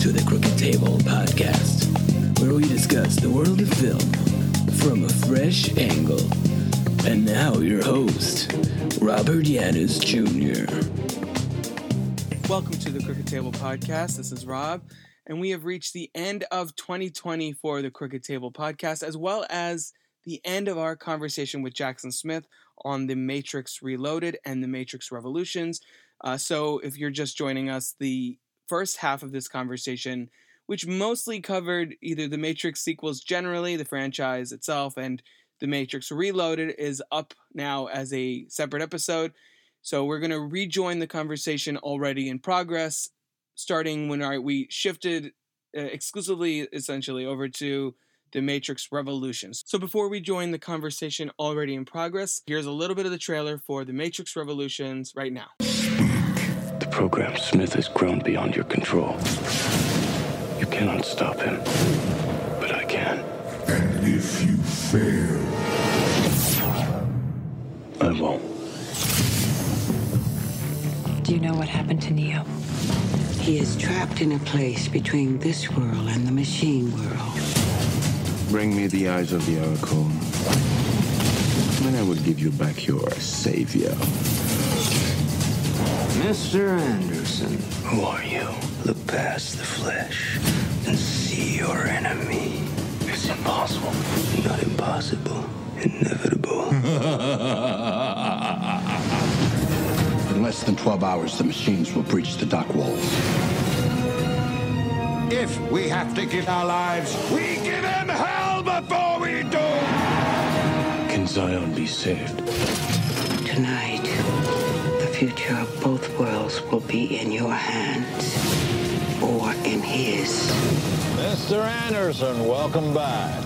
to the Crooked Table podcast, where we discuss the world of film from a fresh angle. And now, your host, Robert Yanis Jr. Welcome to the Crooked Table podcast. This is Rob, and we have reached the end of 2020 for the Crooked Table podcast, as well as the end of our conversation with Jackson Smith on The Matrix Reloaded and The Matrix Revolutions. Uh, so, if you're just joining us, the first half of this conversation, which mostly covered either The Matrix sequels generally, the franchise itself, and The Matrix Reloaded, is up now as a separate episode. So, we're going to rejoin the conversation already in progress, starting when our, we shifted uh, exclusively, essentially, over to the Matrix Revolutions. So before we join the conversation already in progress, here's a little bit of the trailer for the Matrix Revolutions right now. The program Smith has grown beyond your control. You cannot stop him, but I can. And if you fail, I won't. Do you know what happened to Neo? He is trapped in a place between this world and the machine world. Bring me the eyes of the Oracle, and I will give you back your savior. Mr. Anderson, Who are you? Look past the flesh and see your enemy. It's impossible. Not impossible. Inevitable. In less than 12 hours, the machines will breach the dock walls. if we have to give our lives, we give him hell before we do! Can Zion be saved? Tonight, the future of both worlds will be in your hands or in his. Mr. Anderson, welcome back.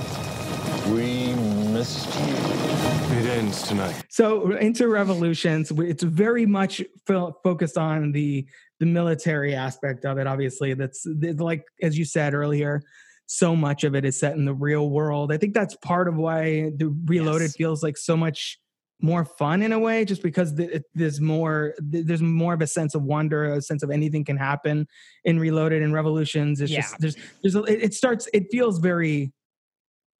We missed you. It ends tonight. So into Revolutions, it's very much focused on the the military aspect of it. Obviously, that's it's like as you said earlier, so much of it is set in the real world. I think that's part of why the Reloaded Yes. feels like so much more fun in a way, just because there's more there's more of a sense of wonder, a sense of anything can happen in Reloaded and Revolutions. It's Yeah. just there's there's a, it, it starts. It feels very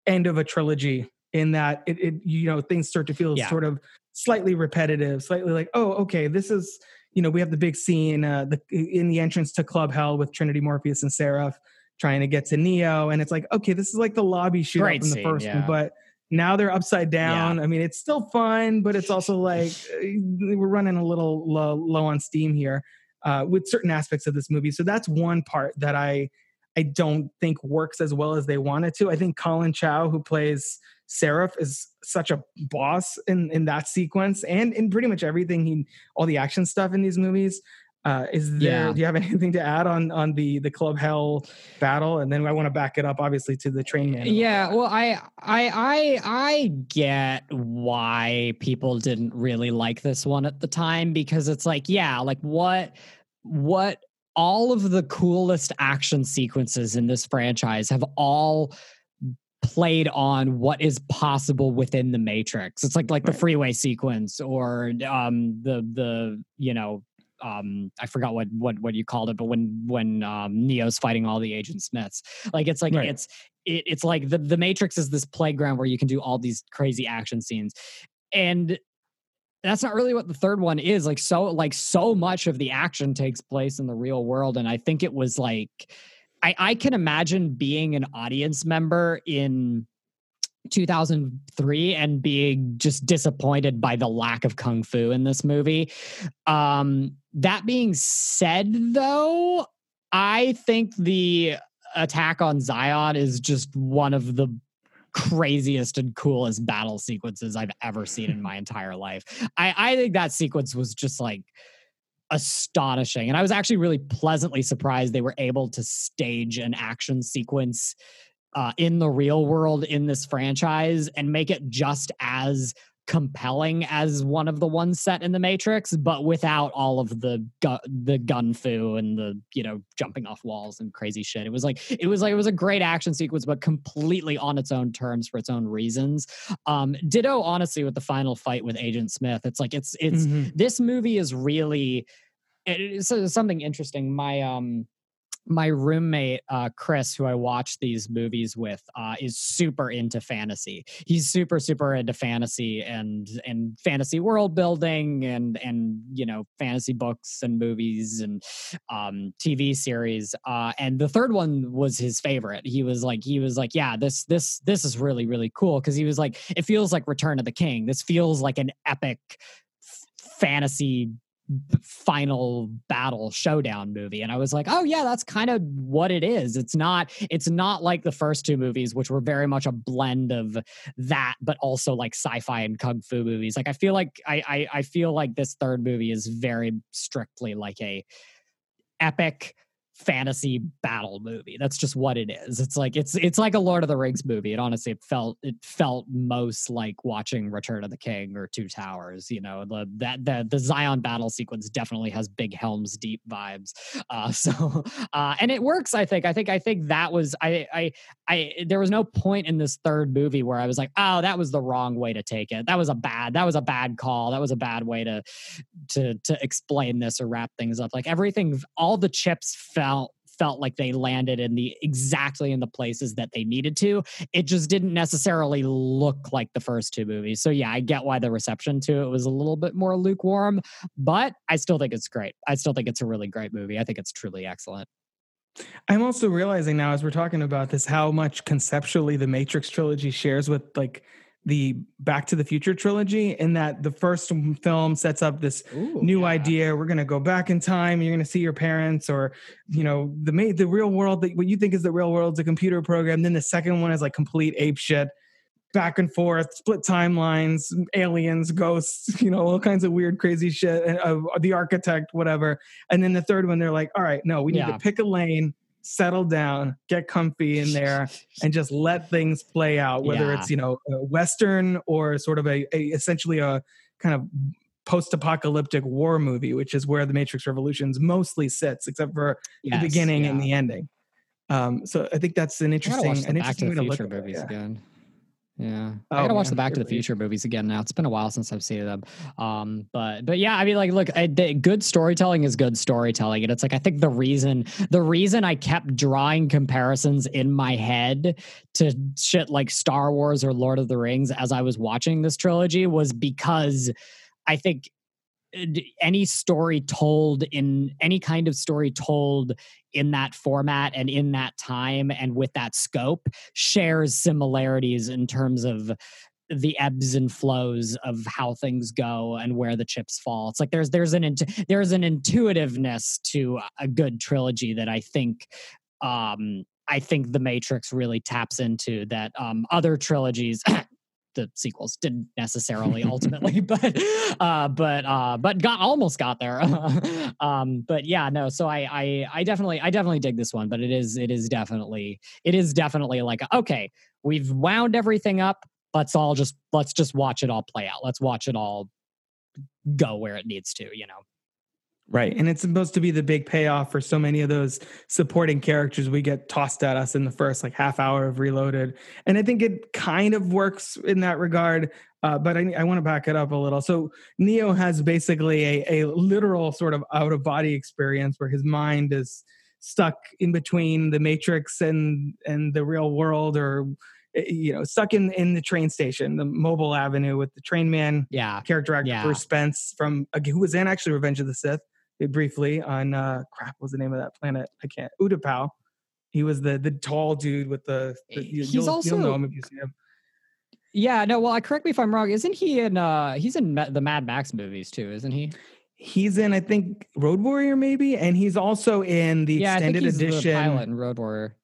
end of a trilogy in that it, it you know things start to feel Yeah. sort of slightly repetitive slightly like oh okay this is you know we have the big scene uh the in the entrance to club hell with trinity morpheus and seraph trying to get to neo and it's like okay this is like the lobby shootout Great from the scene, first yeah. one but now they're upside down i mean it's still fun but it's also like uh, we're running a little low, low on steam here uh, with certain aspects of this movie so that's one part that i I don't think works as well as they wanted to. I think Collin Chou, who plays Seraph, is such a boss in in that sequence and in pretty much everything he all the action stuff in these movies. Uh, is there? Yeah. Do you have anything to add on on the the Club Hell battle? And then I want to back it up, obviously, to the train man. Yeah, well, I, I, I, I get why people didn't really like this one at the time because it's like, yeah, like what, what, all of the coolest action sequences in this franchise have all played on what is possible within the matrix it's like like the freeway sequence or um the the you know um i forgot what what what you called it but when when um neo's fighting all the agent smiths like it's like Right. it's it, it's like the the matrix is this playground where you can do all these crazy action scenes and that's not really what the third one is like so like so much of the action takes place in the real world and i think it was like i i can imagine being an audience member in 2003 and being just disappointed by the lack of kung fu in this movie um that being said though i think the attack on zion is just one of the craziest and coolest battle sequences I've ever seen in my entire life. I, I think that sequence was just like astonishing. And I was actually really pleasantly surprised they were able to stage an action sequence uh, in the real world in this franchise and make it just as compelling as one of the ones set in the Matrix, but without all of the gu- the gun fu and the you know jumping off walls and crazy shit. It was like it was like it was a great action sequence, but completely on its own terms for its own reasons. Um, ditto, honestly, with the final fight with Agent Smith, it's like it's it's Mhm. this movie is really it's something interesting. My um my roommate uh, Chris, who I watch these movies with, uh, is super into fantasy. He's super super into fantasy and and fantasy world building and and you know fantasy books and movies and um, TV series. Uh, and the third one was his favorite. He was like he was like yeah this this this is really really cool because he was like it feels like Return of the King. This feels like an epic fantasy final battle showdown movie and i was like oh yeah that's kind of what it is. It's not it's not like the first two movies which were very much a blend of that but also like sci-fi and kung fu movies. Like i feel like i i, I feel like this third movie is very strictly like a epic fantasy battle movie. That's just what it is. It's like it's it's like a Lord of the Rings movie. It honestly it felt it felt most like watching Return of the King or Two Towers. You know, the that the the Zion battle sequence definitely has big Helm's Deep vibes. Uh, so uh, and it works. I think. I think. I think that was I I I. There was no point in this third movie where I was like, oh, that was the wrong way to take it. That was a bad. That was a bad call. That was a bad way to to to explain this or wrap things up. Like everything, all the chips fell felt felt like they landed in the exactly in the places that they needed to. It just didn't necessarily look like the first two movies. So yeah, I get why the reception to it was a little bit more lukewarm, but I still think it's great. I still think it's a really great movie. I think it's truly excellent. I'm also realizing now as we're talking about this how much conceptually the Matrix trilogy shares with like the Back to the Future trilogy in that the first film sets up this Ooh, new yeah. idea. We're going to go back in time. You're going to see your parents, or you know, the the real world that what you think is the real world is a computer program. Then the second one is like complete ape shit, back and forth, split timelines, aliens, ghosts, you know, all kinds of weird, crazy shit. And uh, the architect, whatever. And then the third one, they're like, all right, no, we need yeah. to pick a lane settle down, get comfy in there, and just let things play out. Whether yeah. it's you know western or sort of a, a essentially a kind of post-apocalyptic war movie, which is where the Matrix Revolutions mostly sits, except for yes, the beginning yeah. and the ending. Um, so I think that's an interesting, an interesting way to look at movies yeah. again. Yeah, oh, I gotta watch the Back to the Future movies again now. It's been a while since I've seen them. Um, but but yeah, I mean, like, look, I, the, good storytelling is good storytelling, and it's like I think the reason the reason I kept drawing comparisons in my head to shit like Star Wars or Lord of the Rings as I was watching this trilogy was because I think any story told in any kind of story told in that format and in that time and with that scope shares similarities in terms of the ebbs and flows of how things go and where the chips fall. It's like there's there's an there's an intuitiveness to a good trilogy that I think um I think the Matrix really taps into that um other trilogies the sequels didn't necessarily ultimately, but uh, but uh, but got almost got there. um, but yeah, no. So I, I I definitely I definitely dig this one, but it is it is definitely it is definitely like okay, we've wound everything up. Let's all just let's just watch it all play out. Let's watch it all go where it needs to. You know. Right. And it's supposed to be the big payoff for so many of those supporting characters we get tossed at us in the first like half hour of Reloaded. And I think it kind of works in that regard. Uh, but I, I want to back it up a little. So Neo has basically a, a literal sort of out of body experience where his mind is stuck in between the Matrix and and the real world, or eh, you know, stuck in in the train station, the Mobil Avenue with the train man, yeah, character actor yeah. Bruce Spence from who was in actually Revenge of the Sith briefly on uh crap what was the name of that planet i can't utapau he was the the tall dude with the, the he's you'll, also you'll know him if you see him yeah no well I correct me if i'm wrong isn't he in uh he's in the mad max movies too isn't he he's in i think road warrior maybe and he's also in the yeah, extended edition the pilot in road warrior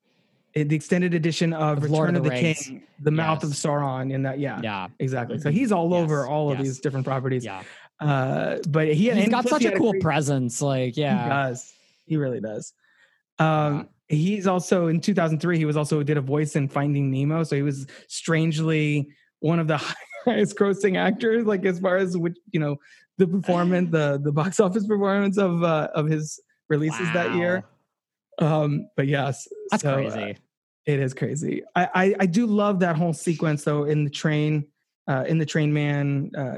in the extended edition of, of Return of the, the King, the yes. Mouth of Sauron. In that, yeah, yeah, exactly. So he's all yes. over all of yes. these different properties. Yeah. Uh, but he he's got such a cool a presence. Like, yeah, he does. He really does. Um, yeah. he's also in 2003. He was also did a voice in Finding Nemo, so he was strangely one of the highest grossing actors. Like as far as which you know the performance, the the box office performance of uh, of his releases wow. that year. Um, but yes, that's so, crazy. Uh, it is crazy. I, I, I do love that whole sequence though in the train, uh, in the train man, uh,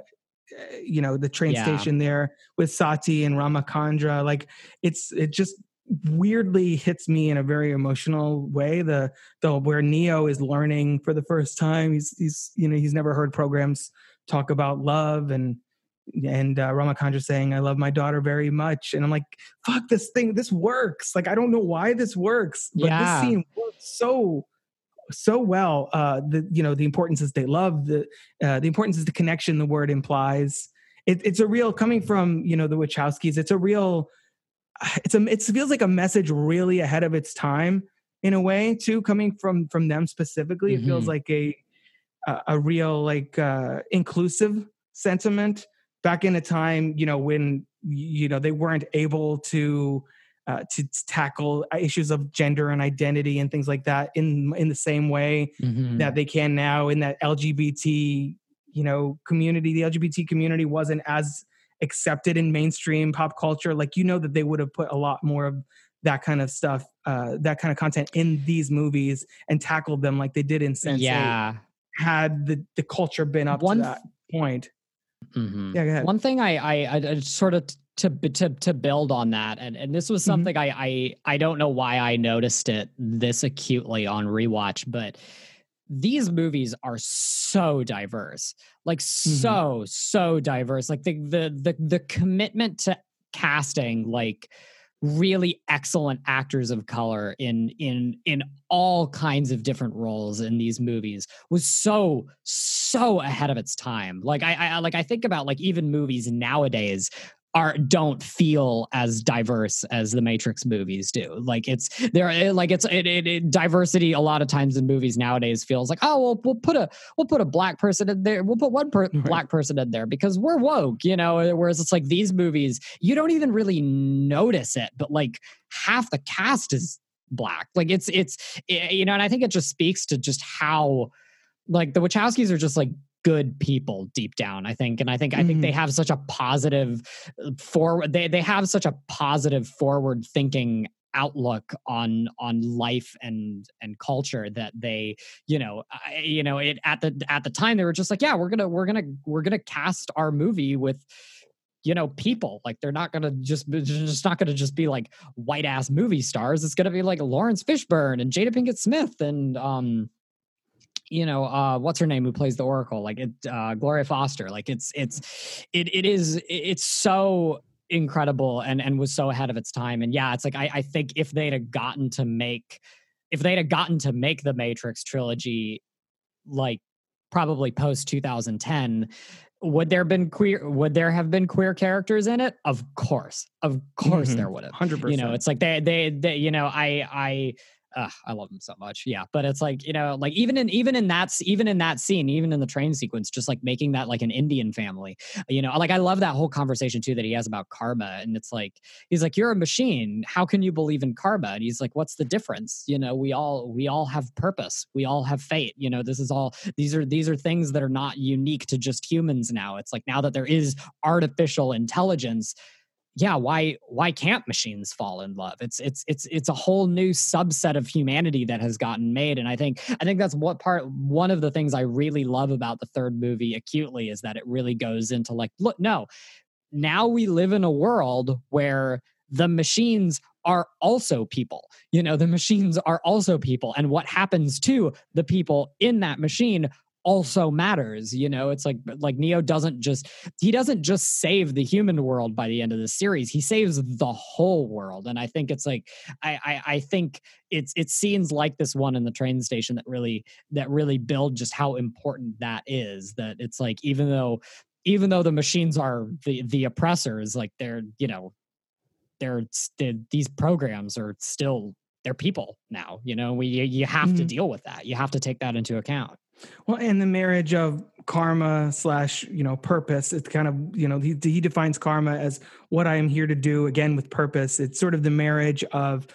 you know the train yeah. station there with Sati and Ramachandra. Like it's it just weirdly hits me in a very emotional way. The the where Neo is learning for the first time. He's he's you know he's never heard programs talk about love and and uh, Ramakandra saying, "I love my daughter very much," and I'm like, "Fuck this thing! This works! Like I don't know why this works, but Yeah. this scene works so so well. Uh, the you know the importance is they love the uh, the importance is the connection the word implies. It, it's a real coming from you know the Wachowskis. It's a real. It's a it feels like a message really ahead of its time in a way too. Coming from from them specifically, it feels Mhm. like a a, a real like uh, inclusive sentiment back in a time you know when you know they weren't able to uh, to tackle issues of gender and identity and things like that in in the same way Mhm. that they can now in that LGBT you know community the LGBT community wasn't as accepted in mainstream pop culture like you know that they would have put a lot more of that kind of stuff uh that kind of content in these movies and tackled them like they did in Sense8 yeah. had the the culture been up One to that point Mhm. yeah go ahead One thing I, I I sort of to to to build on that, and and this was Mhm. something I I I don't know why I noticed it this acutely on rewatch, but these movies are so diverse, like so so diverse. Like the the the the commitment to casting, like really excellent actors of color in in in all kinds of different roles in these movies was so so ahead of its time like I, I like i think about like even movies nowadays are don't feel as diverse as the matrix movies do. Like it's there like it's it, it, it diversity a lot of times in movies nowadays feels like oh well we'll put a we'll put a black person in there we'll put one per- Right. black person in there because we're woke you know? Whereas it's like these movies you don't even really notice it but like half the cast is black. Like it's it's eh, you know and i think it just speaks to just how like the wachowskis are just like good people deep down i think and i think i think they have such a positive uh, forward they they have such a positive forward thinking outlook on on life and and culture that they you know I, you know it at the at the time they were just like yeah we're gonna we're gonna we're gonna cast our movie with you know people. Like they're not gonna just just not gonna just be like white ass movie stars. It's gonna be like lawrence fishburne and jada pinkett smith and um you know uh what's her name who plays the oracle? Like it uh gloria foster. Like it's it's it it is it's so incredible and and was so ahead of its time. And yeah it's like i i think if they'd have gotten to make if they'd have gotten to make the matrix trilogy like probably post 2010 would there been queer would there have been queer characters in it? Of course. Of course Mhm. there would have. 100% you know it's like they they they you know i i uh, I love him so much. Yeah, but it's like you know, like even in even in that even in that scene, even in the train sequence, just like making that like an Indian family. You know, like I love that whole conversation too that he has about karma, and it's like he's like, "You're a machine. How can you believe in karma?" And he's like, "What's the difference? You know, we all we all have purpose. We all have fate. You know, this is all these are these are things that are not unique to just humans now. It's like now that there is artificial intelligence." Yeah why why can't machines fall in love? It's it's it's it's a whole new subset of humanity that has gotten made and i think i think that's what part one of the things i really love about the third movie acutely is that it really goes into like look no now we live in a world where the machines are also people you know the machines are also people and what happens to the people in that machine also matters you know? It's like like neo doesn't just he doesn't just save the human world by the end of the series he saves the whole world. And i think it's like i i, I think it's it's scenes like this one in the train station that really that really build just how important that is that it's like even though even though the machines are the the oppressors like they're you know they're, they these programs are still they're people now you know? We you have to Mhm. deal with that. You have to take that into account Well, and the marriage of karma slash you know purpose. It's kind of you know he he defines karma as what I am here to do. Again, with purpose, it's sort of the marriage of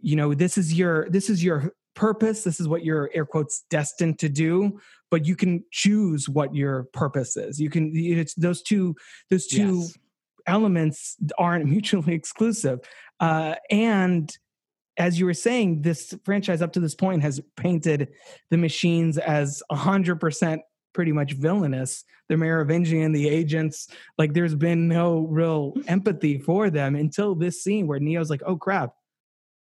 you know this is your this is your purpose. This is what you're air quotes destined to do. But you can choose what your purpose is. You can it's those two those two Yes. elements aren't mutually exclusive. Uh, and as you were saying, this franchise up to this point has painted the machines as 100% pretty much villainous. The Merovingian, the agents, like there's been no real empathy for them until this scene where Neo's like, "Oh crap,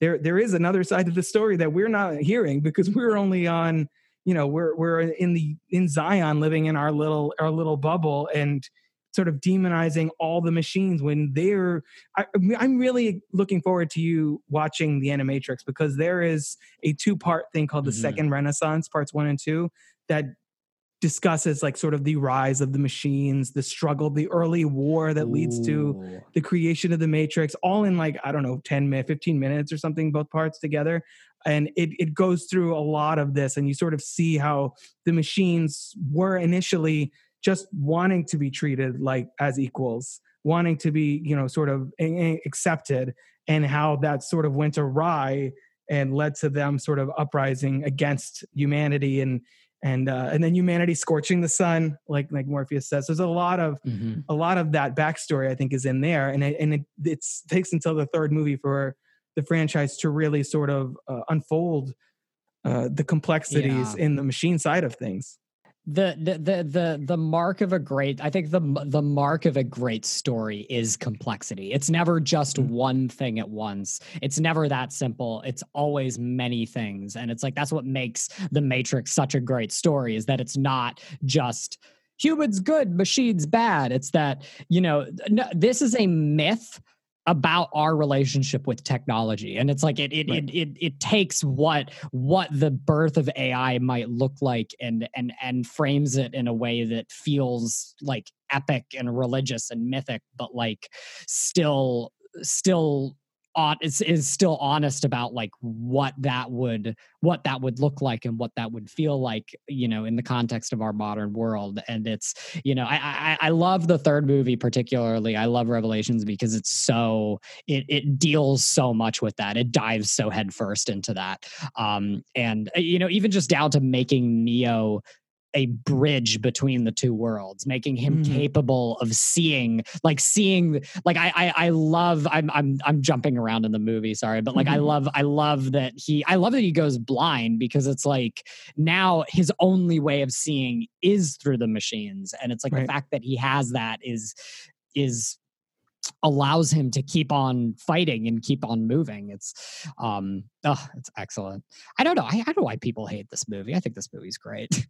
there there is another side to the story that we're not hearing because we're only on, you know, we're we're in the in Zion living in our little our little bubble and." Sort of demonizing all the machines when they're I, i'm really looking forward to you watching the animatrix because there is a two part thing called the Mhm. second renaissance parts one and two that discusses like sort of the rise of the machines the struggle the early war that leads to the creation of the matrix all in like i don't know 10 minutes 15 minutes or something both parts together and it, it goes through a lot of this and you sort of see how the machines were initially just wanting to be treated like as equals wanting to be you know sort of a- a- accepted and how that sort of went awry and led to them sort of uprising against humanity and and uh, and then humanity scorching the sun like like morpheus says there's a lot of Mhm. a lot of that backstory I think is in there, and it, and it it's, takes until the third movie for the franchise to really sort of uh, unfold uh, the complexities Yeah. in the machine side of things. The the the the the mark of a great i think the the mark of a great story is complexity. It's never just Mhm. one thing at once. It's never that simple. It's always many things. And it's like that's what makes the matrix such a great story is that it's not just humans good machines bad. It's that you know no, this is a myth about our relationship with technology and it's like it it, Right. it it it takes what what the birth of AI might look like and and and frames it in a way that feels like epic and religious and mythic but like still still is is still honest about like what that would what that would look like and what that would feel like you know in the context of our modern world. And it's you know i i, I love the third movie particularly. I love revelations because it's so it it deals so much with that. It dives so headfirst into that. Um and uh, you know even just down to making neo a bridge between the two worlds making him Mhm. capable of seeing like seeing like I, I i love i'm i'm i'm jumping around in the movie sorry but like i Mhm. love i love that he i love that he goes blind because it's like now his only way of seeing is through the machines and it's like Right. the fact that he has that is is allows him to keep on fighting and keep on moving it's um oh it's excellent i don't know I, I don't know why people hate this movie i think this movie's great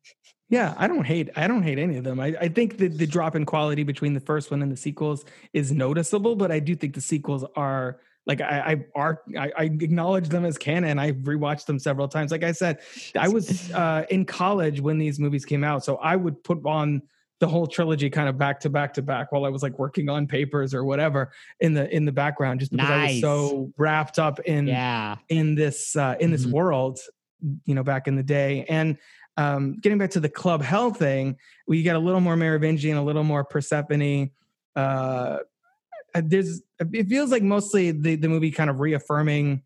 Yeah, I don't hate I don't hate any of them. I, I think that the drop in quality between the first one and the sequels is noticeable, but I do think the sequels are like I I are I, I acknowledge them as canon. I've rewatched them several times. Like I said, I was uh, in college when these movies came out, so I would put on the whole trilogy kind of back to back to back while I was like working on papers or whatever in the in the background, just because I was so wrapped up in yeah. in this uh, in this Mhm. world you know back in the day. And um, getting back to the club hell thing we get a little more merovingian a little more persephone uh, uh, there's it feels like mostly the, the movie kind of reaffirming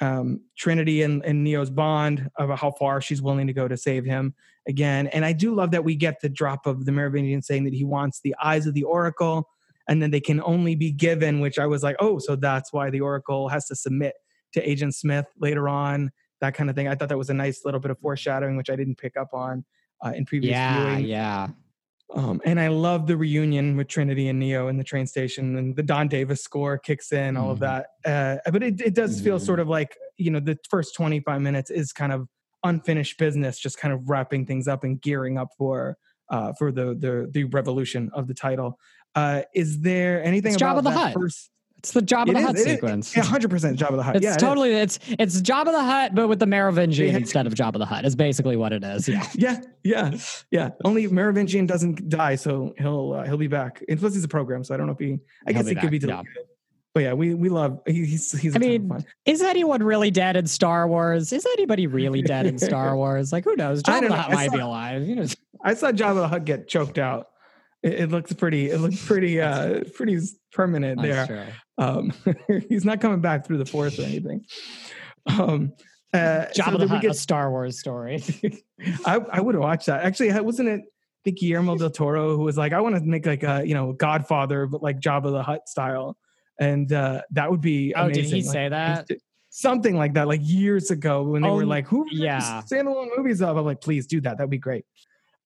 um, trinity and, and neo's bond about how far she's willing to go to save him again. And i do love that we get the drop of the merovingian saying that he wants the eyes of the oracle and then they can only be given which i was like oh so that's why the oracle has to submit to agent smith later on that kind of thing. I thought that was a nice little bit of foreshadowing which i didn't pick up on uh, in previous yeah viewing. yeah um, and I love the reunion with Trinity and Neo in the train station, and the Don Davis score kicks in, all of Mhm. that. Uh, but it, it does feel Mhm. sort of like you know the first twenty five minutes is kind of unfinished business, just kind of wrapping things up and gearing up for uh, for the the the revolution of the title. Uh, is there anything It's about Jabba the Hutt. first? It's the job of the is- hut sequence Yeah, hundred percent Jabba the Hutt. it's yeah, it totally it's it's Jabba the Hutt, but with the Merovingian Yeah. instead of Jabba the Hutt. Is basically what it is. Yeah. Yeah, yeah, yeah. Only Merovingian doesn't die, so he'll uh, he'll be back. And plus, he's a program, so I don't know if he. I He'll guess he could be back, yeah. But yeah, we we love. He, he's he's. a I of mean, is anyone really dead in Star Wars? Is anybody really dead in Star Wars? Like, who knows? Job of the. Hut might be alive. You know, I saw Jabba the Hutt get choked out. It, it looks pretty. It looks pretty. Uh, pretty permanent that's there. Um, he's not coming back through the force or anything. Um, uh, Job so of the then we Hut, a Star Wars story. I, I would have watched that. Actually, wasn't it I think Guillermo del Toro who was like, I want to make like a you know Godfather, but like Jabba the Hutt style, and uh, that would be Oh, did he Like, say that? Something like that, like years ago when they Oh, were like, "Who yeah. yeah. standalone movies up?" I'm like, "Please do that. That'd be great."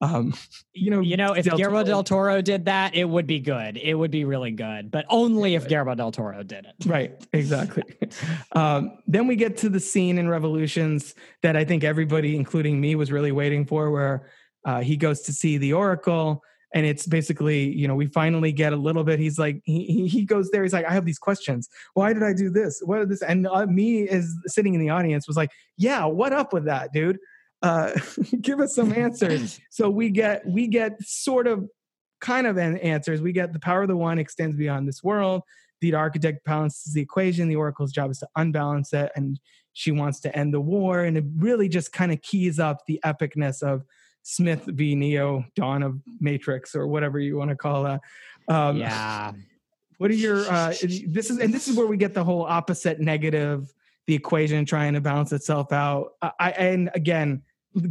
Um, you know, you know, if Del Guillermo Toro- del Toro did that, it would be good. It would be really good, but only if Guillermo del Toro did it. Right, exactly. um, then we get to the scene in Revolutions that I think everybody, including me, was really waiting for, where uh, he goes to see the Oracle, and it's basically, you know, we finally get a little bit. He's like, he he- he goes there. He's like, I have these questions. Why did I do this? What is this? And uh, me, as sitting in the audience, was like, Yeah, what up with that, dude? Uh, give us some answers. so we get we get sort of kind of an answers. We get the power of the one extends beyond this world. The architect balances the equation. The oracle's job is to unbalance it, and she wants to end the war. And it really just kind of keys up the epicness of Smith v. Neo, Dawn of Matrix, or whatever you want to call that. Um, yeah. What are your? Uh, this is and this is where we get the whole opposite negative, the equation trying to balance itself out. I, I and again,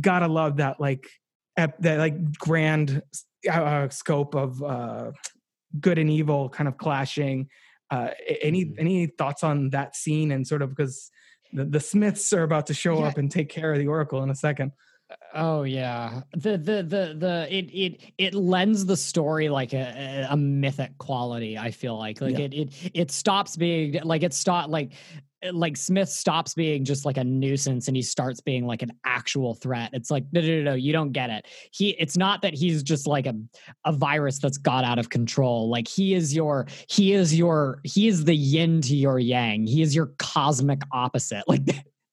gotta love that like ep, that like grand uh, scope of uh, good and evil kind of clashing. Uh, any Mm-hmm. any thoughts on that scene and sort of because the, the Smiths are about to show Yeah. up and take care of the Oracle in a second. Oh yeah, the the the the it it it lends the story like a, a a mythic quality. I feel like like Yeah. it it it stops being like it stop like like Smith stops being just like a nuisance and he starts being like an actual threat. It's like no no no no you don't get it. He it's not that he's just like a a virus that's got out of control. Like he is your he is your he is the yin to your yang. He is your cosmic opposite.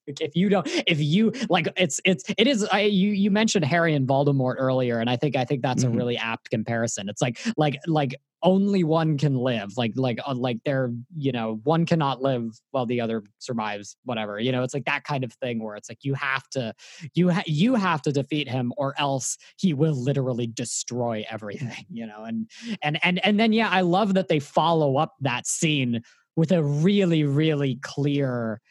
Like if you don't if you like it's it's it is I, you you mentioned harry and voldemort earlier and i think i think that's Mhm. a really apt comparison it's like like like only one can live like like uh, like they're you know one cannot live while the other survives whatever you know it's like that kind of thing where it's like you have to you ha- you have to defeat him or else he will literally destroy everything you know and and and and then yeah i love that they follow up that scene with a really really clear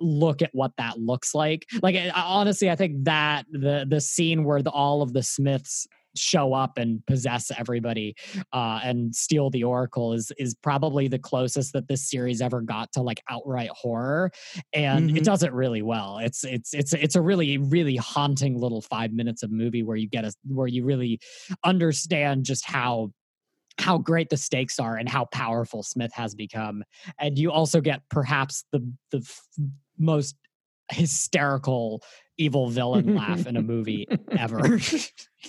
look at what that looks like. Like I, honestly, I think that the the scene where the, all of the Smiths show up and possess everybody uh, and steal the Oracle is is probably the closest that this series ever got to like outright horror, and Mhm. it does it really well. It's it's it's it's a really really haunting little five minutes of movie where you get a where you really understand just how how great the stakes are and how powerful Smith has become. And you also get perhaps the the f- most hysterical evil villain laugh in a movie ever.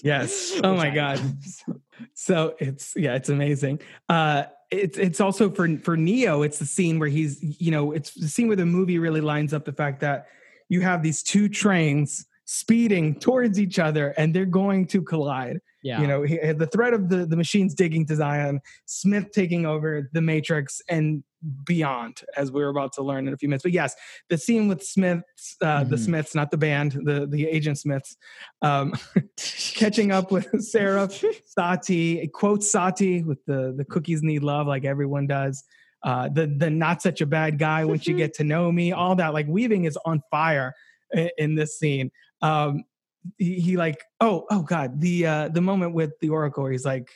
Yes. Oh my I god. love. So it's yeah, it's amazing. Uh it's it's also for for Neo, it's the scene where he's you know, it's the scene where the movie really lines up the fact that you have these two trains speeding towards each other and they're going to collide. Yeah. You know, he, the threat of the the machines digging to Zion, Smith taking over the Matrix and beyond, as we're about to learn in a few minutes. But yes, the scene with Smiths, uh, the Mhm. Smiths, not the band, the the Agent Smiths, um, catching up with Sarah Sati, quotes Sati with the the cookies need love, like everyone does. Uh, the the not such a bad guy once you get to know me, all that like weaving is on fire in, in this scene. Um, he, he like oh oh god the uh the moment with the oracle he's like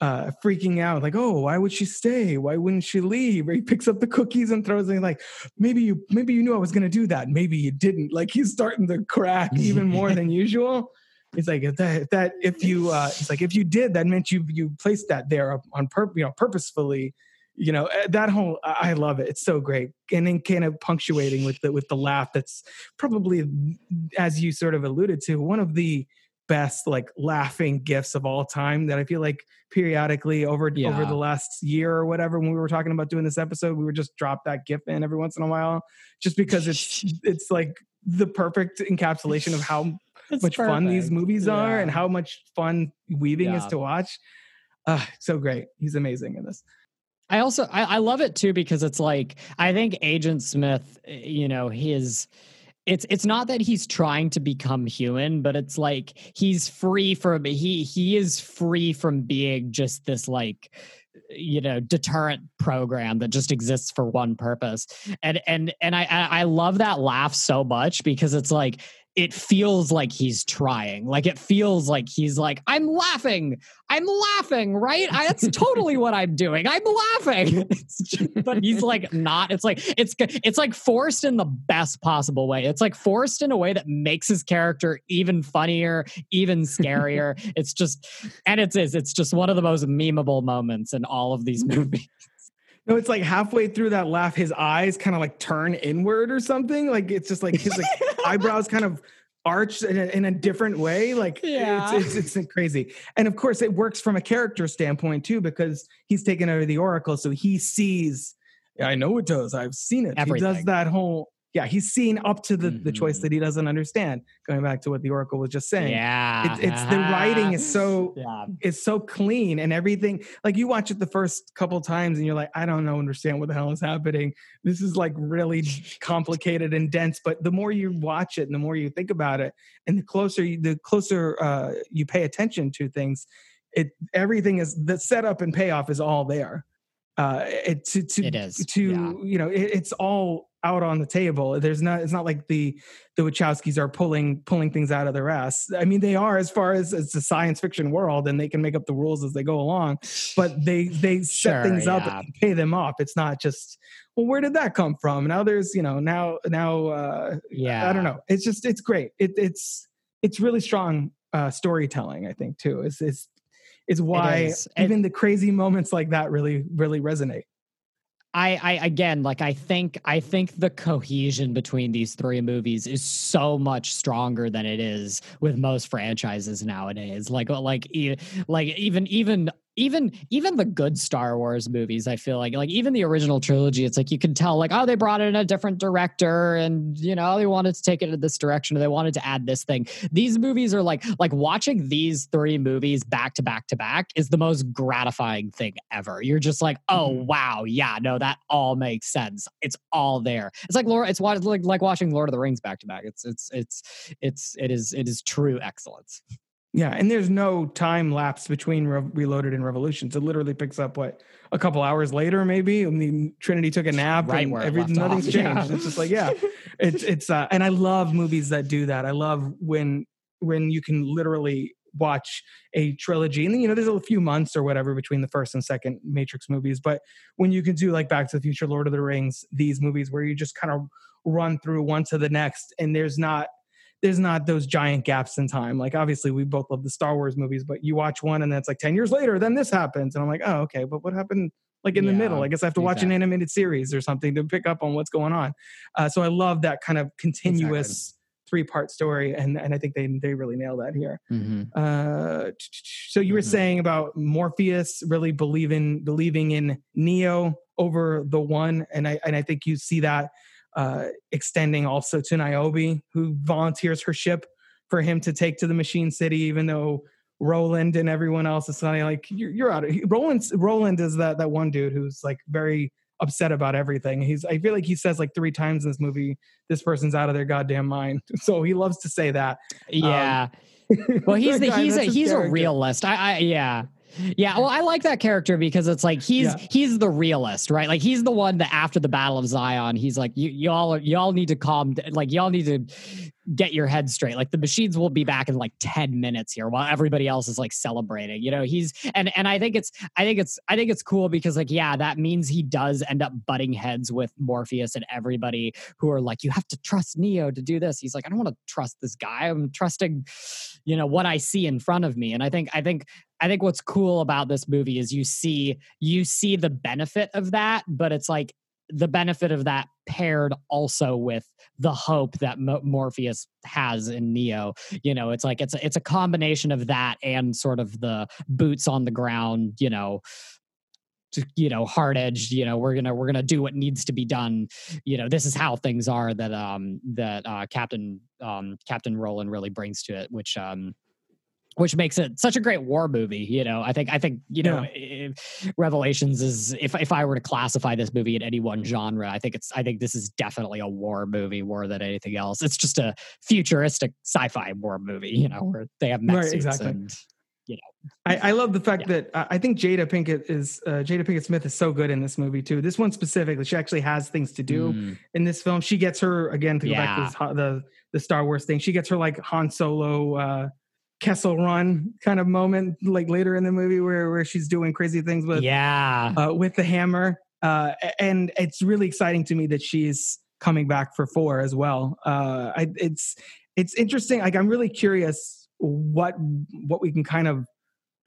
uh freaking out like oh why would she stay? Why wouldn't she leave? Or he picks up the cookies and throws them like maybe you maybe you knew i was gonna do that. Maybe you didn't. Like he's starting to crack even more than usual. He's like if that if that if you uh he's like if you did that meant you you placed that there on purpose you know purposefully you know eh, that whole i love it. It's so great. And then kind of punctuating with the with the laugh that's probably as you sort of alluded to one of the best like laughing gifts of all time that i feel like periodically over over the last year or whatever when we were talking about doing this episode we would just drop that gif in every once in a while just because it's it's like the perfect encapsulation of how It's much fun these perfect. movies are and how much fun weaving is to watch. Uh so great. He's amazing in this I also I, I love it too because it's like I think Agent Smith, eh, you know, his it's it's not that he's trying to become human, but it's like he's free from he he is free from being just this like you know deterrent program that just exists for one purpose. And and and i i I love that laugh so much because it's like it feels like he's trying. Like it feels like he's like, I'm laughing. I'm laughing, right? I, that's totally what I'm doing. I'm laughing. Just, but he's like not. It's like it's it's like forced in the best possible way. It's like forced in a way that makes his character even funnier, even scarier. it's just and it's it's just one of the most memeable moments in all of these movies. No, it's like halfway through that laugh, his eyes kind of like turn inward or something. Like it's just like his like eyebrows kind of arched in a, in a different way. Like yeah. it's, it's, it's crazy. And of course, it works from a character standpoint too because he's taken over the Oracle, so he sees. I know it does. I've seen it. Everything. He does that whole yeah, he's seen up to the, mm-hmm. the choice that he doesn't understand. Going back to what the Oracle was just saying. Yeah. It's, it's the writing is so yeah. it's so clean and everything. Like you watch it the first couple times and you're like, I don't know, understand what the hell is happening. This is like really complicated and dense. But the more you watch it and the more you think about it, and the closer you, the closer uh, you pay attention to things, it everything is the setup and payoff is all there. Uh, it to to it is to yeah. you know it, it's all out on the table. There's not. It's not like the the Wachowskis are pulling pulling things out of their ass. I mean, they are as far as it's a science fiction world, and they can make up the rules as they go along. But they they set Sure, things up yeah. and pay them off. It's not just well, where did that come from? Now there's you know now now uh, Yeah. I don't know. It's just it's great. It, it's it's really strong uh, storytelling. I think too. Is is is why is. And- even the crazy moments like that really really resonate. I, I again like I think I think the cohesion between these three movies is so much stronger than it is with most franchises nowadays. Like like e- like even even even even the good Star Wars movies, I feel like like even the original trilogy, it's like you can tell like oh they brought in a different director and you know they wanted to take it in this direction or they wanted to add this thing. These movies are like like watching these three movies back to back to back is the most gratifying thing ever. You're just like oh mm-hmm. wow yeah no that all makes sense. It's all there. It's like Lord it's like like watching Lord of the Rings back to back. It's it's it's it's it is it is true excellence. Yeah, and there's no time lapse between Re- Reloaded and Revolutions. It literally picks up what a couple hours later, maybe. I mean, Trinity took a nap, Right and where nothing's off, changed. yeah. It's just like, yeah, it's it's. Uh, and I love movies that do that. I love when when you can literally watch a trilogy, and then you know, there's a few months or whatever between the first and second Matrix movies, but when you can do like Back to the Future, Lord of the Rings, these movies where you just kind of run through one to the next, and there's not there's not those giant gaps in time. Like obviously we both love the Star Wars movies, but you watch one and then it's like 10 years later, then this happens. And I'm like, oh, okay, but what happened like in the middle? I guess I have to watch an animated series or something to pick up on what's going on. Uh, so I love that kind of continuous three part story. And, and I think they, they really nail that here. Mm-hmm. Uh, so you were Mhm. saying about Morpheus really believing believing in Neo over the one, and I and I think you see that uh, extending also to Niobe, who volunteers her ship for him to take to the Machine City, even though Roland and everyone else is kind of like you're, you're out of he- Roland. Roland is that that one dude who's like very upset about everything. He's I feel like he says like three times in this movie, this person's out of their goddamn mind. So he loves to say that. Yeah. well, he's the guy, he's a he's a realist. I, I yeah. Yeah, well, I like that character because it's like he's Yeah. he's the realist, right? Like he's the one that after the Battle of Zion, he's like, you y'all y'all need to calm, like y'all need to get your head straight. Like the machines will be back in like ten minutes here, while everybody else is like celebrating. You know, he's and and I think it's I think it's I think it's cool because like yeah, that means he does end up butting heads with Morpheus and everybody who are like, you have to trust Neo to do this. He's like, I don't want to trust this guy. I'm trusting, you know, what I see in front of me. And I think I think I think what's cool about this movie is you see you see the benefit of that, but it's like the benefit of that paired also with the hope that Mo- Morpheus has in Neo. You know, it's like it's a, it's a combination of that and sort of the boots on the ground. You know, to, you know hard edged you know we're gonna we're gonna do what needs to be done you know this is how things are that um that uh captain um captain roland really brings to it which um which makes it such a great war movie you know i think i think you know if revelations is if if i were to classify this movie in any one genre i think it's i think this is definitely a war movie more than anything else it's just a futuristic sci-fi war movie you know where they have mech Right, exactly. and you know I, I love the fact yeah. that uh, I think Jada Pinkett is uh, Jada Pinkett Smith is so good in this movie too. This one specifically, she actually has things to do mm. in this film. She gets her again to go yeah. back to this, the the Star Wars thing. She gets her like Han Solo uh, Kessel Run kind of moment, like later in the movie where where she's doing crazy things with yeah uh, with the hammer. Uh, and it's really exciting to me that she's coming back for four as well. Uh, I, it's it's interesting. Like I'm really curious what what we can kind of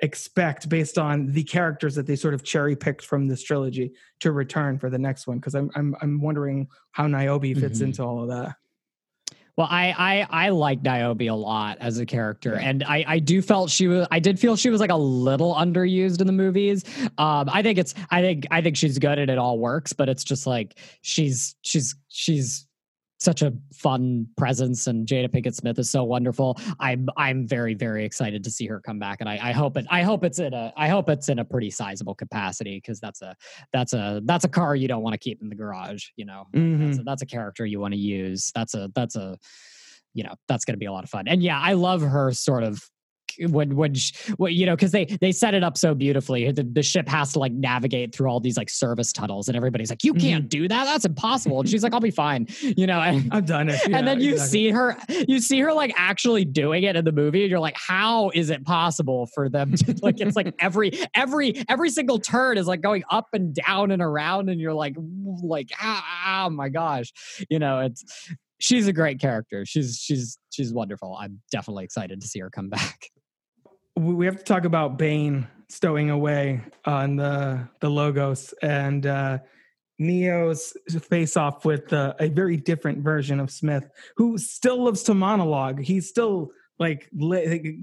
expect based on the characters that they sort of cherry picked from this trilogy to return for the next one because I'm I'm I'm wondering how Niobe fits mm-hmm. into all of that. Well, I I I like Niobe a lot as a character, yeah. and I I do felt she was I did feel she was like a little underused in the movies. Um, I think it's I think I think she's good and it all works, but it's just like she's she's she's such a fun presence and Jada Pinkett Smith is so wonderful. I'm I'm very very excited to see her come back and I, I hope it I hope it's in a I hope it's in a pretty sizable capacity because that's a that's a that's a car you don't want to keep in the garage. You know, mm-hmm. that's, a, that's a character you want to use. That's a that's a you know that's going to be a lot of fun. And yeah, I love her sort of when when what you know because they they set it up so beautifully the, the ship has to like navigate through all these like service tunnels and everybody's like you can't mm-hmm. do that that's impossible and she's like i'll be fine you know and, i've done it yeah, and then you exactly. see her you see her like actually doing it in the movie and you're like how is it possible for them to like it's like every every every single turn is like going up and down and around and you're like like ah, oh my gosh you know it's she's a great character. She's she's she's wonderful. I'm definitely excited to see her come back we have to talk about Bane stowing away on the the logos and uh, Neo's face off with uh, a very different version of Smith, who still loves to monologue. He's still like, like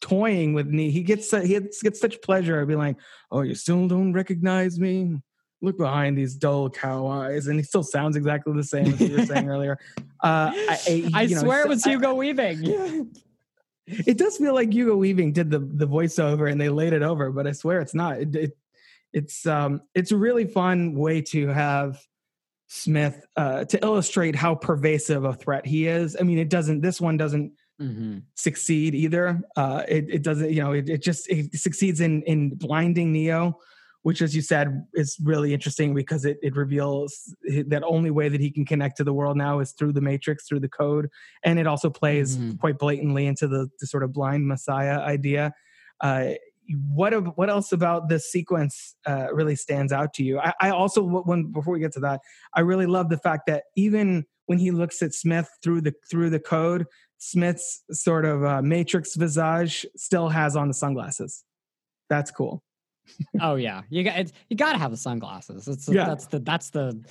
toying with me. He gets he gets, such pleasure. I'd be like, "Oh, you still don't recognize me? Look behind these dull cow eyes." And he still sounds exactly the same as you were saying earlier. Uh, I, I, I swear know, it was Hugo Weaving. it does feel like Hugo Weaving did the the voiceover and they laid it over, but I swear it's not. It, it it's um it's a really fun way to have Smith uh, to illustrate how pervasive a threat he is. I mean, it doesn't. This one doesn't mm-hmm. succeed either. Uh, it, it doesn't. You know, it, it just it succeeds in in blinding Neo which as you said is really interesting because it, it reveals that only way that he can connect to the world now is through the matrix through the code and it also plays mm-hmm. quite blatantly into the, the, sort of blind messiah idea. Uh, what what else about this sequence uh, really stands out to you? I, I also when before we get to that i really love the fact that even when he looks at smith through the through the code smith's sort of uh, matrix visage still has on the sunglasses. That's cool oh yeah, you got you got to have the sunglasses. It's yeah. that's the that's the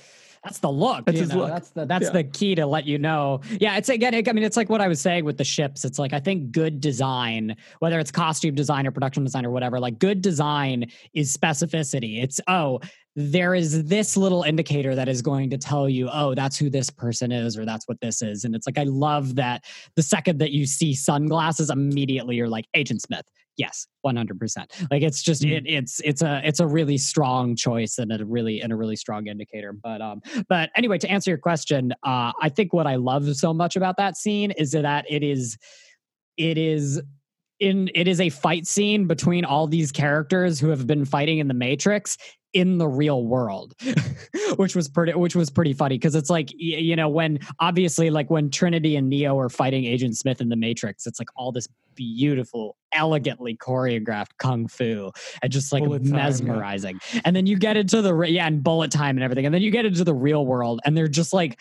that's the look. That's, look. that's the that's yeah. the key to let you know. Yeah, it's again. It, I mean, it's like what I was saying with the ships. It's like I think good design, whether it's costume design or production design or whatever, like good design is specificity. It's oh, there is this little indicator that is going to tell you, oh, that's who this person is, or that's what this is. And it's like I love that the second that you see sunglasses, immediately you're like Agent Smith yes 100% like it's just mm. it, it's it's a it's a really strong choice and a really and a really strong indicator but um but anyway to answer your question uh i think what i love so much about that scene is that it is it is in it is a fight scene between all these characters who have been fighting in the matrix in the real world which was pretty which was pretty funny because it's like you know when obviously like when trinity and neo are fighting agent smith in the matrix it's like all this beautiful elegantly choreographed kung fu and just like bullet mesmerizing time, yeah. and then you get into the yeah and bullet time and everything and then you get into the real world and they're just like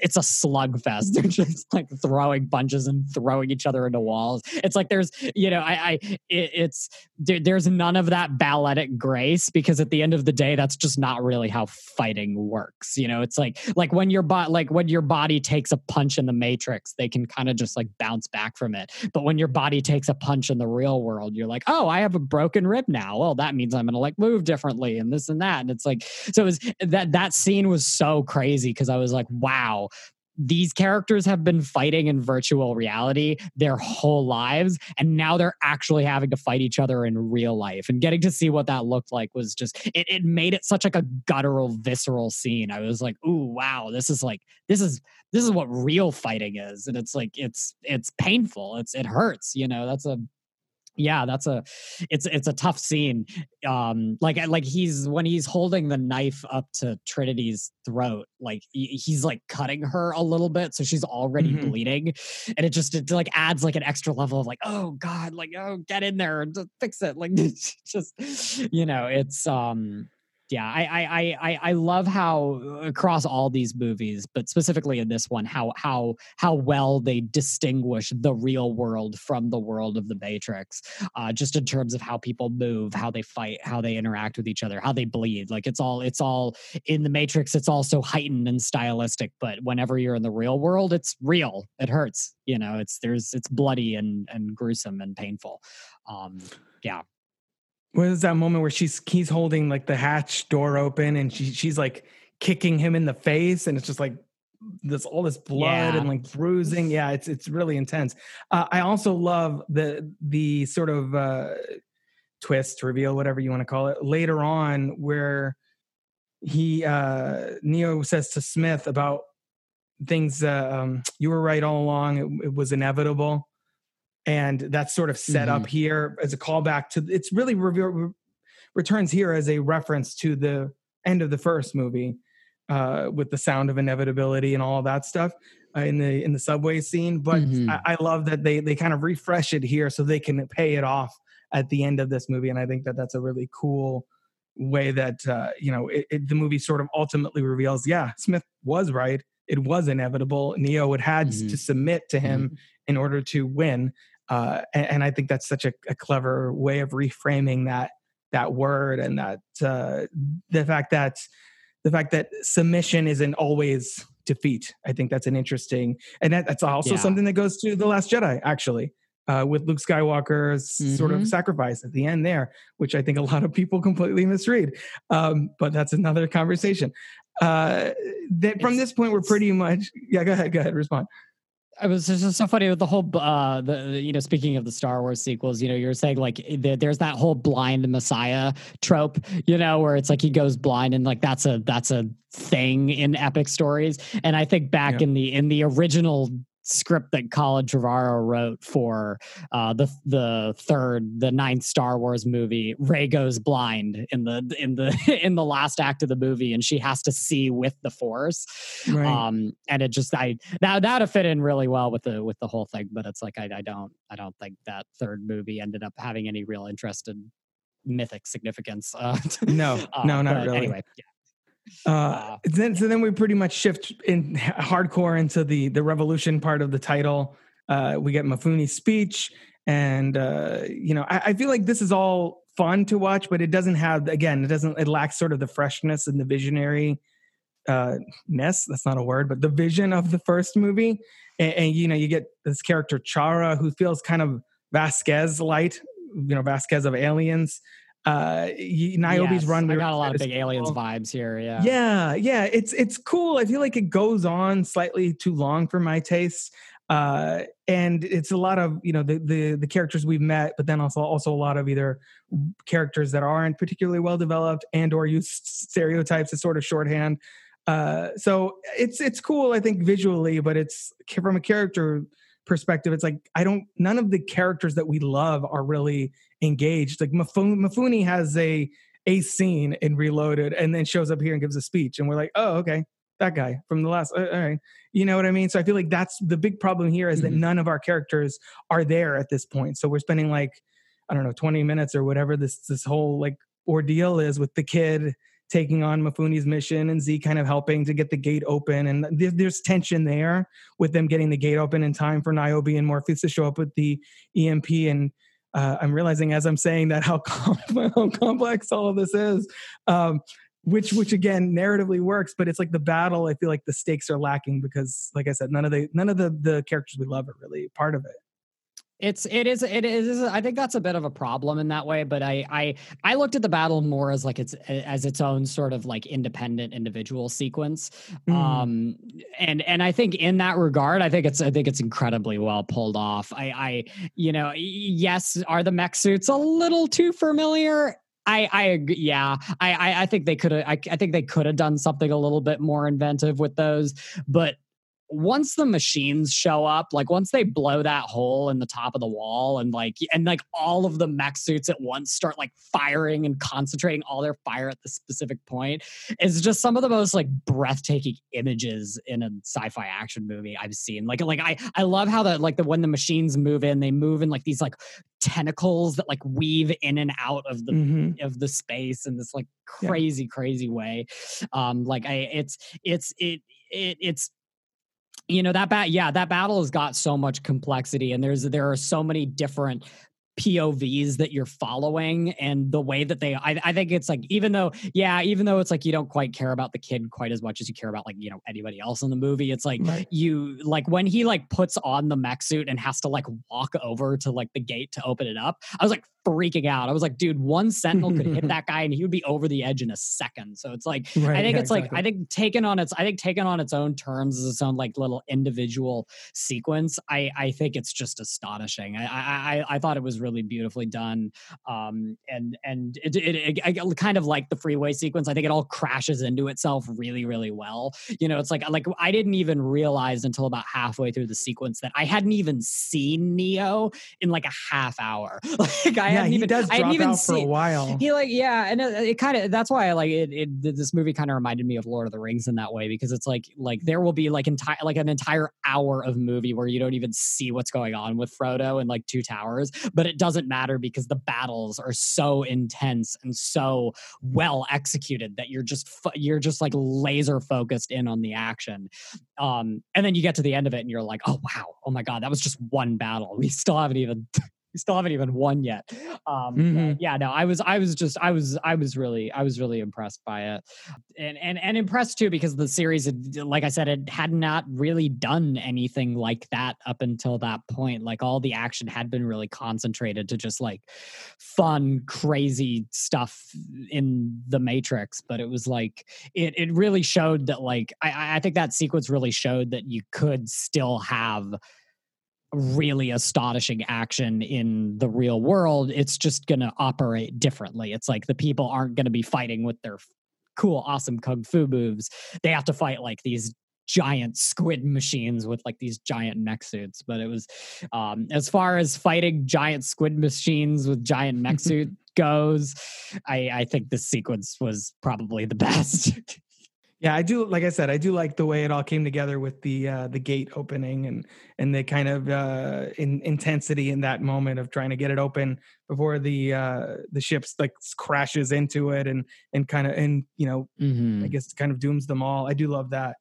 it's a slugfest. They're just like throwing punches and throwing each other into walls. It's like there's you know i i it, it's there, there's none of that balletic grace because at the end of the day that's just not really how fighting works you know? It's like like when your bot like when your body takes a punch in the matrix they can kind of just like bounce back from it. But when your body takes a punch in the real world you're like oh i have a broken rib now. Well that means i'm gonna like move differently and this and that and it's like so it was that that scene was so crazy because i was like wow these characters have been fighting in virtual reality their whole lives and now they're actually having to fight each other in real life. And getting to see what that looked like was just it, it made it such like a guttural visceral scene. I was like ooh wow this is like this is this is what real fighting is. And it's like it's it's painful. It's it hurts you know? That's a yeah that's a it's it's a tough scene um like like he's when he's holding the knife up to trinity's throat like he's like cutting her a little bit so she's already mm-hmm. bleeding and it just it like adds like an extra level of like oh god like oh get in there and fix it like just you know it's um yeah, I, I I I love how uh, across all these movies, but specifically in this one, how how how well they distinguish the real world from the world of the Matrix, uh, just in terms of how people move, how they fight, how they interact with each other, how they bleed. Like it's all it's all in the Matrix. It's also heightened and stylistic, but whenever you're in the real world, it's real. It hurts. You know, it's there's it's bloody and and gruesome and painful. Um, yeah what is that moment where she's he's holding like the hatch door open and she she's like kicking him in the face and it's just like this all this blood yeah. and like bruising? Yeah it's it's really intense. Uh, i also love the the sort of uh twist reveal whatever you want to call it later on where he uh neo says to smith about things uh, um you were right all along it, it was inevitable and that's sort of set mm-hmm. up here as a callback to it's really re- returns here as a reference to the end of the first movie uh, with the sound of inevitability and all that stuff uh, in the in the subway scene but mm-hmm. I, I, love that they they kind of refresh it here so they can pay it off at the end of this movie and i think that that's a really cool way that uh, you know it, it, the movie sort of ultimately reveals yeah smith was right it was inevitable neo had had mm-hmm. to submit to him mm-hmm. in order to win uh, and, and, I think that's such a, a, clever way of reframing that that word and that uh, the fact that the fact that submission isn't always defeat. I think that's an interesting, and that, that's also yeah. something that goes to the Last Jedi actually. Uh, with Luke Skywalker's mm-hmm. sort of mm-hmm. sacrifice at the end there, which I think a lot of people completely misread. Um, but that's another conversation. Uh, that from this point, we're pretty much yeah. Go ahead, go ahead, respond. It was just so funny with the whole, uh, the you know, speaking of the Star Wars sequels, you know, you're saying like there's that whole blind Messiah trope, you know, where it's like he goes blind and like that's a that's a thing in epic stories. And I think back yeah. in the in the original script that Colin Trevorrow wrote for uh, the the third, the ninth Star Wars movie. Rey goes blind in the in the in the last act of the movie, and she has to see with the Force. Right. Um, and it just I that that'd fit in really well with the with the whole thing. But it's like I, I don't I don't think that third movie ended up having any real interest in mythic significance. Uh, no, no, not really. Anyway, yeah. Uh, uh, then so then we pretty much shift in hardcore into the the revolution part of the title. Uh, we get Mifune's speech, and uh, you know, I, I, feel like this is all fun to watch, but it doesn't have again, it doesn't, it lacks sort of the freshness and the visionary uh ness. That's not a word, but the vision of the first movie. And, and you know, you get this character Charra who feels kind of Vasquez light, you know, Vasquez of Aliens uh Niobe's yes, run. I got a lot of big aliens vibes here. Yeah. Yeah. Yeah. It's it's cool. I feel like it goes on slightly too long for my taste. Uh and it's a lot of, you know, the the the characters we've met, but then also also a lot of either characters that aren't particularly well developed and or use stereotypes as sort of shorthand. Uh so it's it's cool, I think, visually, but it's from a character perspective, it's like I don't none of the characters that we love are really engaged. Like Mifune, Mifune has a a scene in Reloaded and then shows up here and gives a speech, and we're like, oh, okay, that guy from the last. Uh, all right, you know what I mean? So I feel like that's the big problem here is mm-hmm. that none of our characters are there at this point. So we're spending like I don't know, twenty minutes or whatever this this whole like ordeal is with the kid taking on Mifune's mission and Zee kind of helping to get the gate open. And there's tension there with them getting the gate open in time for Niobe and Morpheus to show up with the EMP. And uh, I'm realizing as I'm saying that how, how complex all of this is. Um, which which again narratively works but it's like the battle i feel like the stakes are lacking because like i said none of the none of the the characters we love are really part of it it's it is it is I think that's a bit of a problem in that way, but I I I looked at the battle more as like it's as its own sort of like independent individual sequence. Mm. Um and and I think in that regard, I think it's I think it's incredibly well pulled off. I I you know, yes, are the mech suits a little too familiar? I, I, yeah, I, I think they could have. I, I think they could have done something a little bit more inventive with those. But once the machines show up, like once they blow that hole in the top of the wall and like and like all of the mech suits at once start like firing and concentrating all their fire at the specific point, is just some of the most like breathtaking images in a sci-fi action movie I've seen. Like like I I love how that like the when the machines move in, they move in like these like tentacles that like weave in and out of the Mhm. of the space in this like Yeah. crazy crazy way. Um like I it's it's it it it's you know that bat yeah that battle has got so much complexity and there's there are so many different povs that you're following and the way that they I, I think it's like even though yeah even though it's like you don't quite care about the kid quite as much as you care about like you know anybody else in the movie it's like Right. you like when he like puts on the mech suit and has to like walk over to like the gate to open it up i was like freaking out i was like dude one sentinel could hit that guy and he would be over the edge in a second so it's like Right, I think yeah, it's like. I think taken on its I think taken on its own terms as its own like little individual sequence. I I think it's just astonishing. I I I, I thought it was really beautifully done. Um and and it, it, it I kind of like the freeway sequence. I think it all crashes into itself really really well. You know, it's like like I didn't even realize until about halfway through the sequence that I hadn't even seen Neo in like a half hour. Like I yeah, hadn't he even does I hadn't drop even out for a while. he like yeah, and it, it kind of that's why I like it, it. This movie kind of reminded me of Lord of the Rings in that way because it's like like there will be like entire like an entire hour of movie where you don't even see what's going on with Frodo and like Two Towers, but it doesn't matter because the battles are so intense and so well executed that you're just fo- you're just like laser focused in on the action. Um, and then you get to the end of it and you're like, oh wow, oh my god, that was just one battle. We still haven't even we still haven't even won yet. Um, Mhm. yeah, no, I was, I was just, I was, I was really, I was really impressed by it, and and and impressed too because the series, had, like I said, it had not really done anything like that up until that point. Like all the action had been really concentrated to just like fun, crazy stuff in the Matrix, but it was like it, it really showed that like I, I think that sequence really showed that you could still have really astonishing action in the real world it's just going to operate differently. It's like the people aren't going to be fighting with their cool awesome kung fu moves. They have to fight like these giant squid machines with like these giant mech suits but it was um as far as fighting giant squid machines with giant mech suit goes i i think this sequence was probably the best Yeah, I do. Like I said, I do like the way it all came together with the uh, the gate opening and and the kind of uh, in, intensity in that moment of trying to get it open before the uh, the ships like crashes into it and and kind of and you know Mhm. I guess kind of dooms them all. I do love that.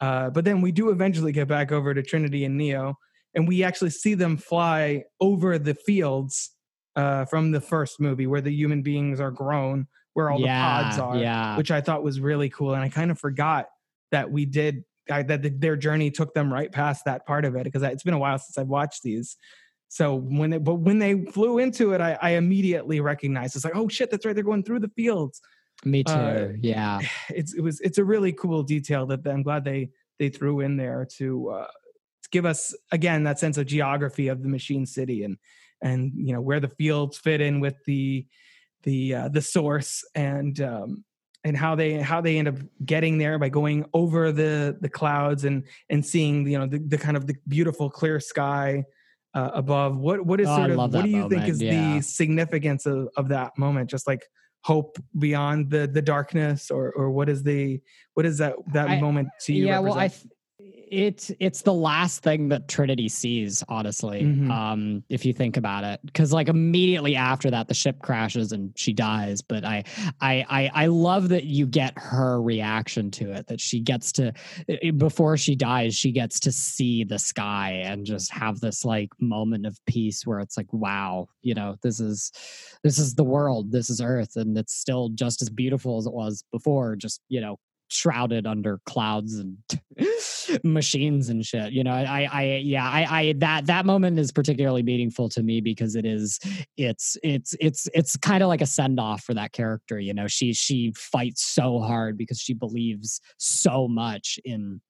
Uh, but then we do eventually get back over to Trinity and Neo, and we actually see them fly over the fields uh, from the first movie where the human beings are grown, where all the pods are, yeah. which I thought was really cool. And I kind of forgot that we did I, that the, their journey took them right past that part of it because it's been a while since I've watched these. So when they, but when they flew into it, I, I immediately recognized it's like, oh shit, that's right, they're going through the fields me too Uh, yeah it's it was it's a really cool detail that I'm glad they they threw in there to uh, to give us again that sense of geography of the machine city and and you know where the fields fit in with the the uh, the source and um, and how they how they end up getting there by going over the the clouds and and seeing you know the, the kind of the beautiful clear sky uh, above. What what is Oh, sort of what do you think is yeah. the significance of, of that moment? Just like hope beyond the the darkness or or what is the what is that that I- moment to you yeah well i th- it's it's the last thing that trinity sees honestly Mhm. um if you think about it because like immediately after that the ship crashes and she dies but I, I i i love that you get her reaction to it that she gets to before she dies she gets to see the sky and just have this like moment of peace where it's like wow you know this is this is the world this is earth and it's still just as beautiful as it was before just you know shrouded under clouds and machines and shit you know i i yeah i i that that moment is particularly meaningful to me because it is it's it's it's it's kind of like a send off for that character you know she she fights so hard because she believes so much in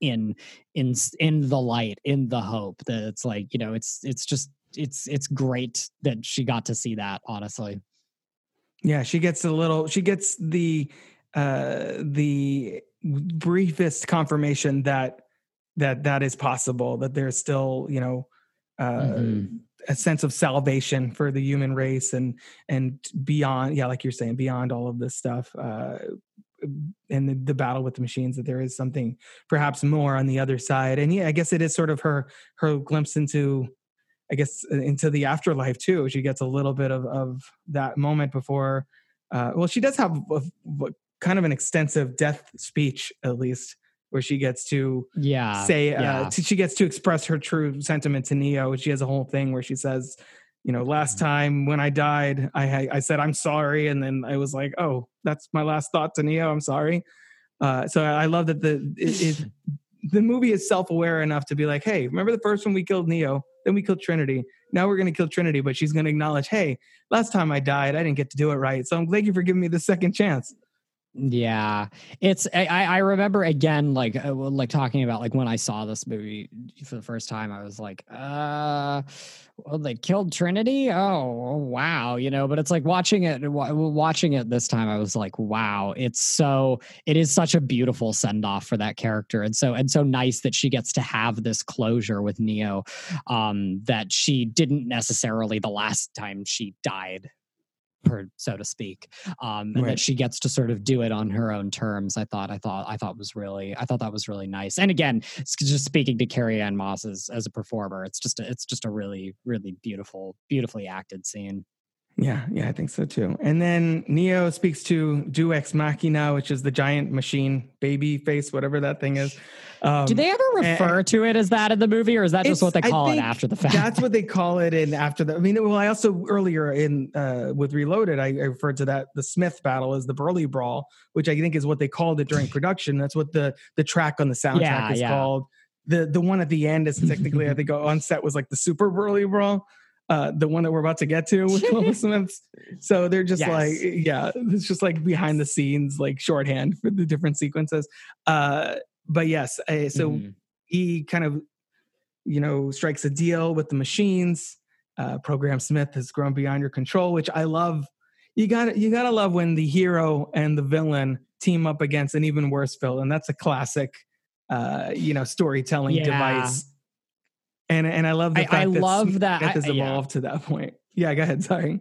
in in in the light in the hope that it's like you know it's it's just it's it's great that she got to see that honestly. Yeah she gets a little she gets the uh the briefest confirmation that that that is possible. That there's still you know. Uh, Mhm. a sense of salvation for the human race and and beyond yeah like you're saying beyond all of this stuff uh and the, the battle with the machines that there is something perhaps more on the other side and yeah i guess it is sort of her her glimpse into i guess uh, into the afterlife too she gets a little bit of of that moment before uh well she does have a- kind of an extensive death speech at least where she gets to Yeah. say uh, yeah. she gets to express her true sentiment to Neo. She has a whole thing where she says, "You know, last Mm-hmm. time when I died, I I said I'm sorry, and then I was like, oh, that's my last thought to Neo. I'm sorry." Uh, so I I love that the it, it, the movie is self aware enough to be like, "Hey, remember the first one we killed Neo, then we killed Trinity. Now we're going to kill Trinity, but she's going to acknowledge, hey, last time I died, I didn't get to do it right. So I'm glad you for giving me the second chance." Yeah, it's I I remember again like uh, like talking about like when I saw this movie for the first time I was like uh well they killed Trinity? Oh wow you know but it's like watching it watching it this time I was like wow it's so it is such a beautiful send off for that character and so and so nice that she gets to have this closure with Neo um that she didn't necessarily the last time she died per so to speak um and Right. that she gets to sort of do it on her own terms i thought i thought i thought was really i thought that was really nice and again just speaking to Carrie-Anne Moss as, as a performer it's just a, it's just a really really beautiful beautifully acted scene Yeah, yeah, I think so too. And then Neo speaks to Deus Ex Machina, which is the giant machine baby face, whatever that thing is. Um, do they ever refer to it as that in the movie or is that just what they call it after the fact That's what they call it in after the. I mean, well, I also earlier in uh, with Reloaded, I, I referred to that the Smith battle as the Burly Brawl, which I think is what they called it during production. That's what the the track on the soundtrack Yeah, is yeah. called. The the one at the end is technically I think on set was like the Super Burly Brawl. Uh, the one that we're about to get to with the Smiths. So they're just Yes. like, yeah, it's just like behind the scenes, like shorthand for the different sequences. Uh, but yes, uh, so Mhm. he kind of you know strikes a deal with the machines uh program smith has grown beyond your control which i love you got you got to love when the hero and the villain team up against an even worse villain that's a classic uh you know storytelling Yeah. device and and i love the I- fact I that love Smith that- I- has yeah. evolved to that point yeah go ahead sorry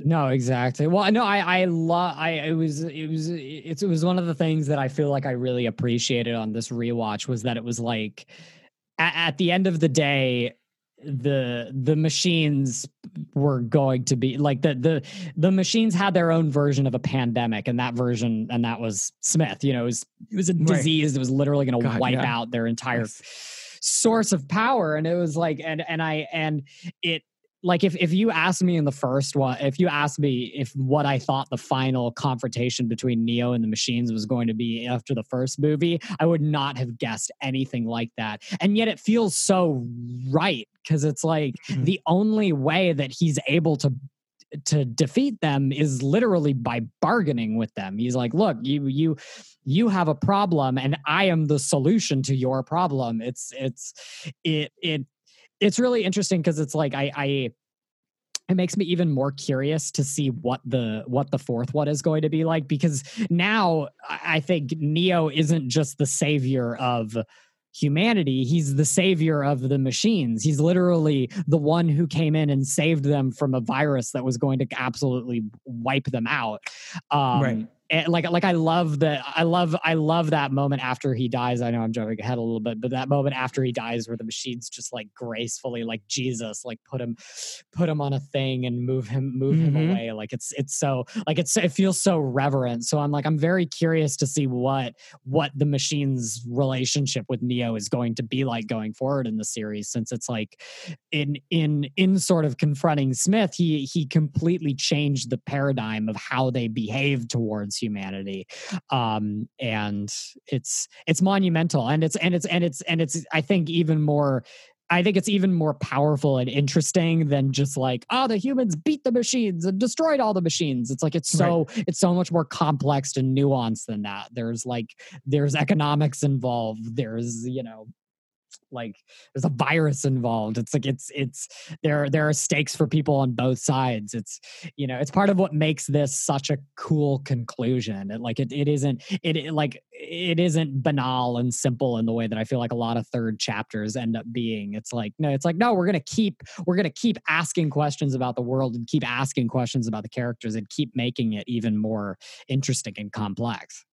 No, exactly. Well, no, I I love I it was it was it's it was one of the things that I feel like I really appreciated on this rewatch was that it was like at, at the end of the day the the machines were going to be like the the the machines had their own version of a pandemic and that version and that was Smith you know it was it was a Right. disease that was literally going to wipe yeah. out their entire Yes. Source of power and it was like and and I and it like if if you asked me in the first one if you asked me if what i thought the final confrontation between neo and the machines was going to be after the first movie i would not have guessed anything like that and yet it feels so right because it's like Mhm. the only way that he's able to to defeat them is literally by bargaining with them. He's like look you you you have a problem and i am the solution to your problem. It's it's it it it's really interesting because it's like I, I it makes me even more curious to see what the what the fourth one is going to be like because now I I think Neo isn't just the savior of humanity he's the savior of the machines he's literally the one who came in and saved them from a virus that was going to absolutely wipe them out um Right. And like like I love that I love I love that moment after he dies. I know I'm jumping ahead a little bit, but that moment after he dies where the machines just like gracefully like Jesus like put him put him on a thing and move him move him Mhm. away. Like it's it's so like it's it feels so reverent. So I'm like I'm very curious to see what what the machines relationship with Neo is going to be like going forward in the series since it's like in in in sort of confronting Smith, he he completely changed the paradigm of how they behave towards humanity, um, and it's it's monumental, and it's and it's and it's and it's I think even more. I think it's even more powerful and interesting than just like, oh, the humans beat the machines and destroyed all the machines. It's like it's so it's so much more complex and nuanced than that. There's like there's economics involved. There's you know like there's a virus involved. It's like it's it's there there are stakes for people on both sides. It's you know it's part of what makes this such a cool conclusion. It, like it, it isn't it, it like it isn't banal and simple in the way that i feel like a lot of third chapters end up being. It's like no it's like no we're gonna keep we're gonna keep asking questions about the world and keep asking questions about the characters and keep making it even more interesting and complex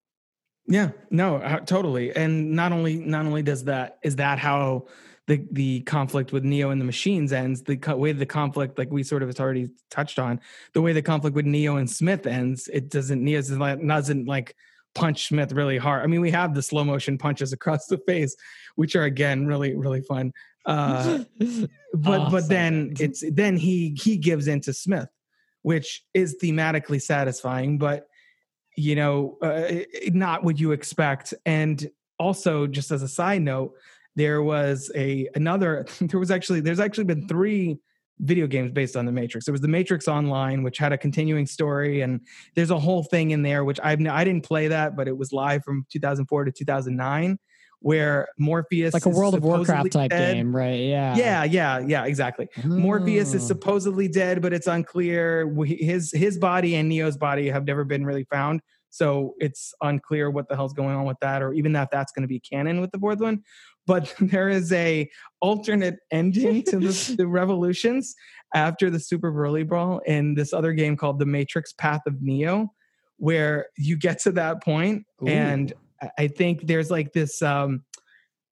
yeah, no, uh, totally. And not only not only does that is that how the the conflict with Neo and the machines ends. The co- way the conflict, like we sort of has already touched on, the way the conflict with Neo and Smith ends, it doesn't Neo doesn't like, doesn't like punch Smith really hard. I mean, we have the slow motion punches across the face, which are again really really fun. Uh, but Oh, but then it's then he he gives in to Smith, which is thematically satisfying, but you know, uh, it- it- not what you expect. And also, just as a side note, there was a another. There was actually there's actually been three video games based on the Matrix. There was the Matrix Online, which had a continuing story, and there's a whole thing in there which I've I didn't play that, but it was live from 2004 to 2009, where Morpheus like a world of warcraft type dead. game right yeah Yeah, yeah, yeah, exactly. Morpheus is Oh. supposedly dead, but it's unclear. His his body and Neo's body have never been really found, so it's unclear what the hell's going on with that, or even if that's going to be canon with the fourth one. But there is a alternate ending to the, the Revolutions after the Super Burly Brawl in this other game called The Matrix Path of Neo, where you get to that point, and I- I think there's like this. um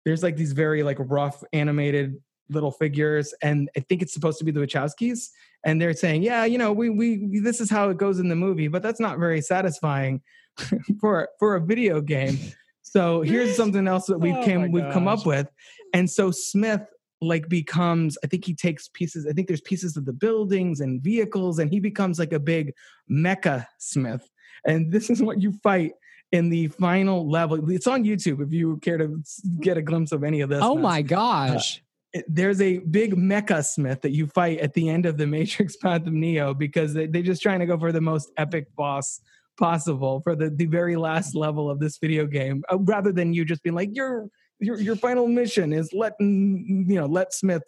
there's like these very like rough animated little figures and i think it's supposed to be the wachowskis and they're saying yeah you know we we this is how it goes in the movie but that's not very satisfying for for a video game so here's something else that we've Oh came we've come up with and so smith like becomes i think he takes pieces i think there's pieces of the buildings and vehicles and he becomes like a big mecha smith and this is what you fight in the final level it's on youtube if you care to get a glimpse of any of this oh mess. my gosh It- there's a big mecha smith that you fight at the end of the matrix path of neo because they, they're just trying to go for the most epic boss possible for the, the very last level of this video game uh, rather than you just being like your your your final mission is let you know let smith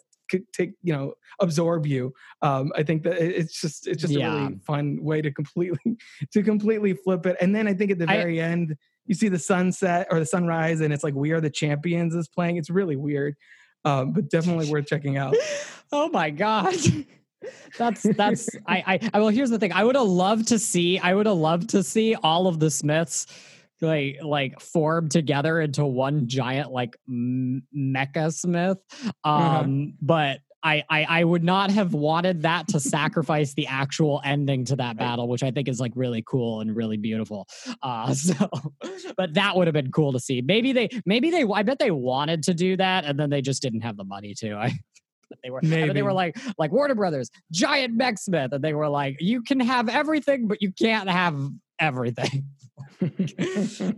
take you know absorb you um i think that it's just it's just a really fun way to completely to completely flip it. And then i think at the I- very end you see the sunset or the sunrise and it's like we are the champions is playing. It's really weird um but definitely worth checking out. Oh my god that's that's I, I i well here's the thing. I would have loved to see i would have loved to see all of the smiths like like form together into one giant like m- mecha smith um but I, I I would not have wanted that to sacrifice the actual ending to that battle, which I think is like really cool and really beautiful. Uh, so, but that would have been cool to see. Maybe they, maybe they, I bet they wanted to do that, and then they just didn't have the money to. I, they were, I Maybe. they were like, like Warner Brothers, giant mech Smith, and they were like, you can have everything, but you can't have everything.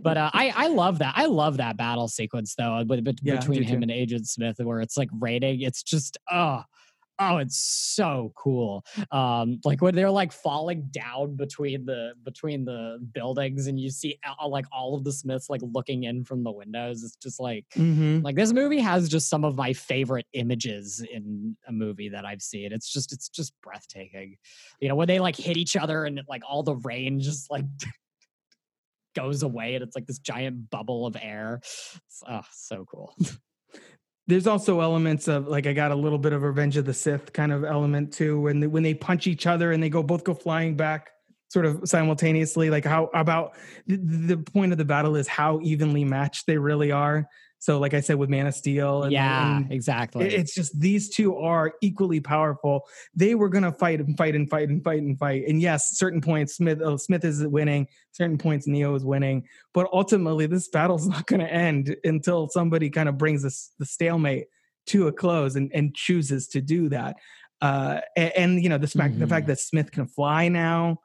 But uh, I I love that. I love that battle sequence though, Yeah, between him too. and Agent Smith, where it's like raiding. It's just oh. Oh, it's so cool. Um, like when they're like falling down between the between the buildings, and you see like all of the Smiths like looking in from the windows. It's just like mm-hmm. like this movie has just some of my favorite images in a movie that I've seen. It's just it's just breathtaking. You know, when they like hit each other and like all the rain just like goes away and it's like this giant bubble of air. It's oh, so cool. there's also elements of like I got a little bit of Revenge of the Sith kind of element too when they, when they punch each other and they go both go flying back sort of simultaneously like how about the, the point of the battle is how evenly matched they really are so like I said with Man of Steel and, yeah, and exactly. it's just these two are equally powerful. They were going to fight and fight and fight and fight and fight. And yes certain points Smith uh, Smith is winning certain points Neo is winning. But ultimately this battle's not going to end until somebody kind of brings this the stalemate to a close and, and chooses to do that. Uh and, and you know the, fact the fact that smith can fly now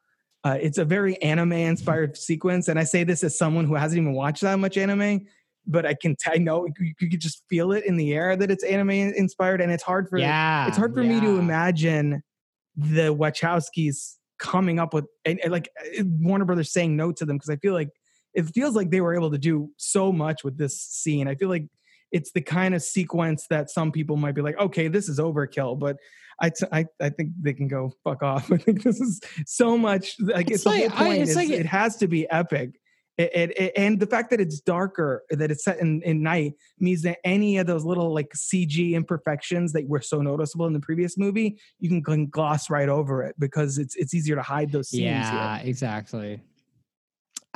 uh, it's a very anime inspired sequence. And i say this as someone who hasn't even watched that much anime but i can t- I know you, you could just feel it in the air that it's anime inspired and it's hard for yeah, it's hard for me to imagine the Wachowskis coming up with and, and like uh, Warner Brothers saying no to them because I feel like it feels like they were able to do so much with this scene. I feel like it's the kind of sequence that some people might be like, okay, this is overkill, but I, t- I, I think they can go fuck off. I think this is so much like it's, It's the like- whole I- point it's is like- it has to be epic. It, it, and the fact that it's darker, that it's set in, in night, means that any of those little like CG imperfections that were so noticeable in the previous movie, you can gloss right over it because it's it's easier to hide those scenes. yeah, here. exactly.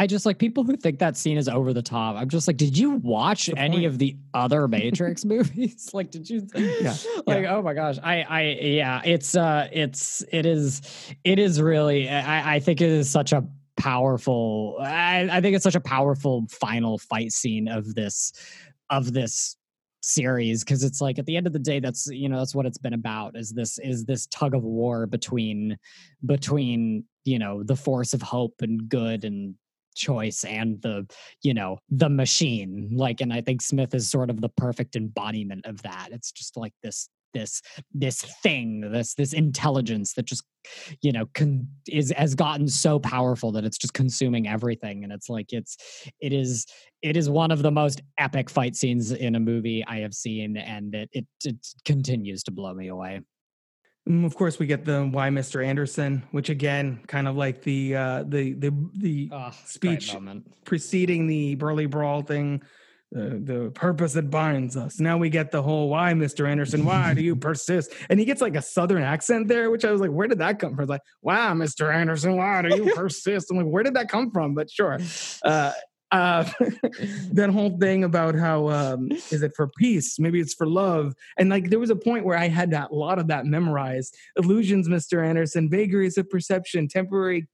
I just like people who think that scene is over the top. I'm just like, did you watch any point. of the other Matrix movies? like, did you? Yeah, Like, oh my gosh, I, I, yeah, it's, uh, it's, it is, it is really. I, I think it is such a powerful. I, I think it's such a powerful final fight scene of this, of this series because it's like at the end of the day that's you know that's what it's been about is this is this tug of war between between you know the force of hope and good and choice and the you know the machine like and i think smith is sort of the perfect embodiment of that it's just like this this this thing this this intelligence that just you know con- is has gotten so powerful that it's just consuming everything and it's like it's it is it is one of the most epic fight scenes in a movie i have seen and it it, it continues to blow me away And of course, we get the "Why, Mr. Anderson," which again, kind of like the uh, the the the speech preceding the burly Brawl thing. The, the purpose that binds us. Now we get the whole why, Mr. Anderson, why do you persist? And he gets like a southern accent there, which I was like, where did that come from? Like, wow, Mr. Anderson, why do you persist? I'm like, where did that come from? But sure. Uh, uh, that whole thing about how um, is it for peace? Maybe it's for love. And like there was a point where I had that a lot of that memorized. Illusions, Mr. Anderson, vagaries of perception, temporary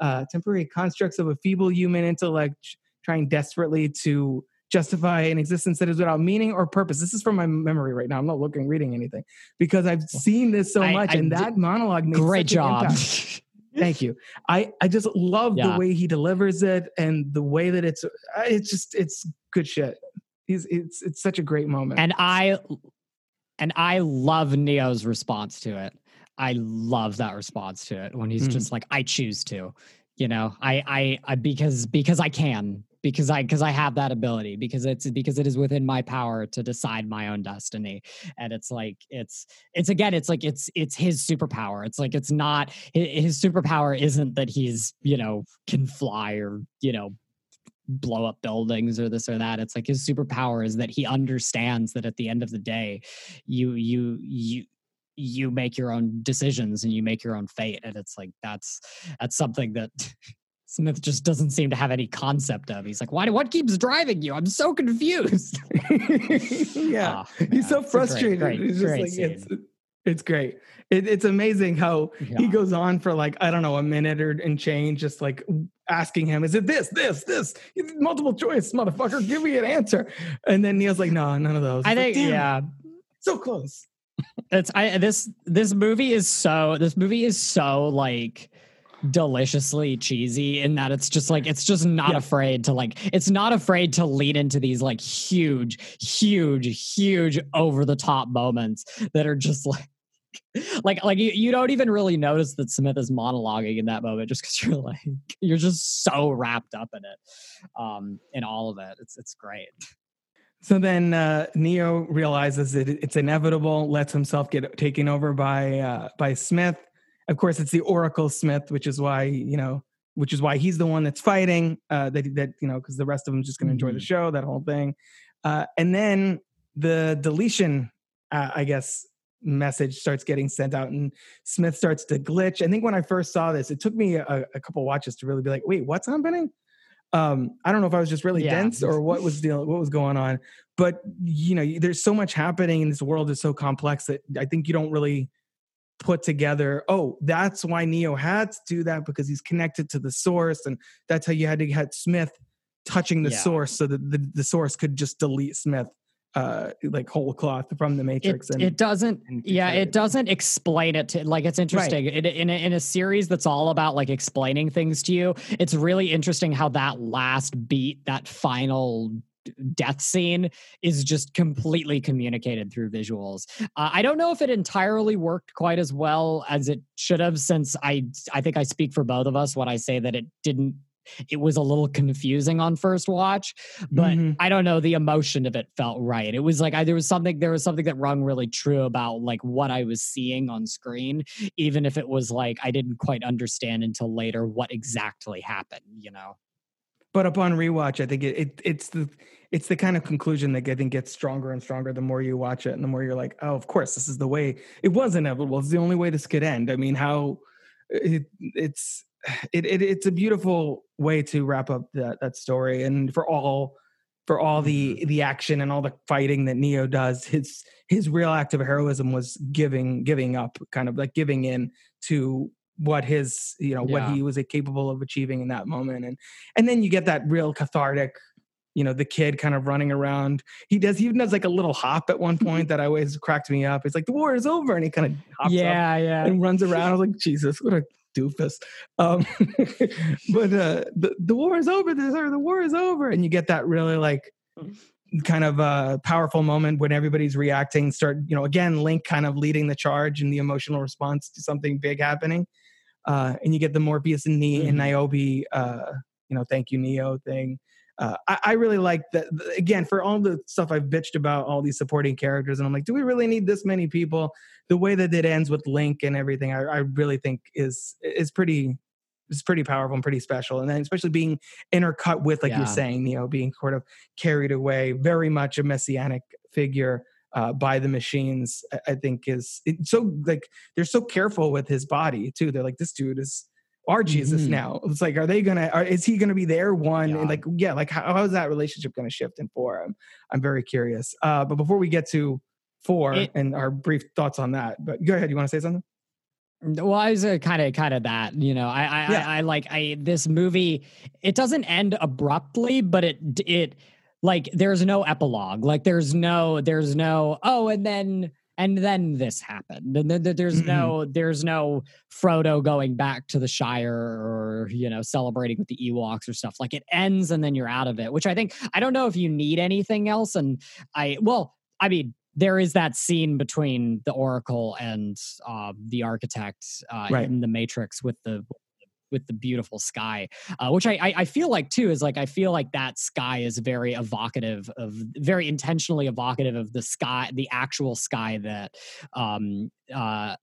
uh, temporary constructs of a feeble human intellect trying desperately to justify an existence that is without meaning or purpose. This is from my memory right now. I'm not looking, reading anything because I've seen this so I- much, I and that monologue makes great job. Thank you. I I just love Yeah. the way he delivers it and the way that it's uh, it's just it's good shit. He's it's it's such a great moment. and i and i love neo's response to it i love that response to it when he's Mhm. just like i choose to you know I, I i because because i can because i because i have that ability because it's because it is within my power to decide my own destiny. And it's like it's it's again it's like it's it's his superpower. It's like it's not his superpower isn't that he's you know can fly or you know blow up buildings or this or that. It's like his superpower is that he understands that at the end of the day you you you you make your own decisions and you make your own fate. And it's like that's that's something that smith just doesn't seem to have any concept of he's like why what keeps driving you i'm so confused yeah, Ah, he's so a great, frustrated. great, it's just great like it's it's great. It, it's amazing how he goes on for like I don't know a minute or and change, just like asking him, "Is it this, this, this?" It's multiple choice, motherfucker. Give me an answer. And then Neo's like, "No, none of those." i like, think "Damn, yeah so close. it's i this this movie is so this movie is so like deliciously cheesy in that it's just like it's just not Yeah. afraid to like it's not afraid to lead into these like huge huge huge over the top moments that are just like like like you, you don't even really notice that smith is monologuing in that moment just because you're like you're just so wrapped up in it um in all of it it's it's great So then uh, Neo realizes that it- it's inevitable, lets himself get taken over by uh, by Smith. Of course, it's the Oracle Smith, which is why you know, which is why he's the one that's fighting. Uh, that that you know, because the rest of them just going to enjoy the Mhm. show, that whole thing. Uh, and then the deletion, uh, I guess, message starts getting sent out, and Smith starts to glitch. I think when I first saw this, it took me a, a couple watches to really be like, wait, what's happening? um i don't know if i was just really Yeah. dense or what was the, what was going on but you know there's so much happening in this world is so complex that i think you don't really put together oh that's why neo had to do that because he's connected to the source and that's how you had to get smith touching the Yeah. source so that the, the source could just delete smith uh like whole cloth from the it, matrix and it doesn't and yeah it doesn't explain it to like it's interesting Right. in, in, a, in a series that's all about like explaining things to you it's really interesting how that last beat that final death scene is just completely communicated through visuals uh, i don't know if it entirely worked quite as well as it should have since i i think i speak for both of us when i say that it didn't it was a little confusing on first watch, but Mhm. I don't know. The emotion of it felt right. It was like I, there was something there was something that rung really true about like what I was seeing on screen, even if it was like I didn't quite understand until later what exactly happened. You know. But upon rewatch, I think it, it it's the it's the kind of conclusion that I think gets stronger and stronger the more you watch it, and the more you're like, oh, of course, this is the way. It was inevitable. It's the only way this could end. I mean, how it, it's it, it it's a beautiful way to wrap up that that story, and for all for all the mm-hmm. the action and all the fighting that Neo does, his his real act of heroism was giving giving up, kind of like giving in to what his you know what he was capable of achieving in that moment and and then you get that real cathartic you know the kid kind of running around. He does he even does like a little hop at one point that always cracked me up. It's like the war is over and he kind of hops up yeah, yeah. and runs around. I was like jesus what a doofus. Um but uh the, the war is over this or the war is over and you get that really like kind of uh powerful moment when everybody's reacting start you know again link kind of leading the charge and the emotional response to something big happening uh and you get the morpheus and, ne- and niobe uh you know thank you neo thing uh, I, I really like that again for all the stuff I've bitched about all these supporting characters, and I'm like, do we really need this many people? The way that it ends with Link and everything, I, I really think is is pretty is pretty powerful and pretty special. And then especially being intercut with, like Yeah. you're saying, Neo being sort of carried away, very much a messianic figure uh, by the machines. I, I think is it's so like they're so careful with his body too. They're like, this dude is our Jesus Mhm. now. It's like, are they gonna? Are, is he gonna be their one? Yeah. And like, yeah, like how, how is that relationship gonna shift in four? I'm I'm very curious. Uh, but before we get to four It- and our brief thoughts on that, but go ahead. You want to say something? Well, I was kind of kind of that, you know. I I, Yeah. I I like I this movie. It doesn't end abruptly, but it it like there's no epilogue. Like there's no there's no oh, and then and then this happened. And then there's Mhm. no there's no Frodo going back to the Shire or you know celebrating with the Ewoks or stuff. Like it ends and then you're out of it. Which I think I don't know if you need anything else. And I well, I mean there is that scene between the oracle and uh, the architect uh, Right. in the matrix with the with the beautiful sky uh, which I, I i feel like too is like i feel like that sky is very evocative of very intentionally evocative of the sky the actual sky that um uh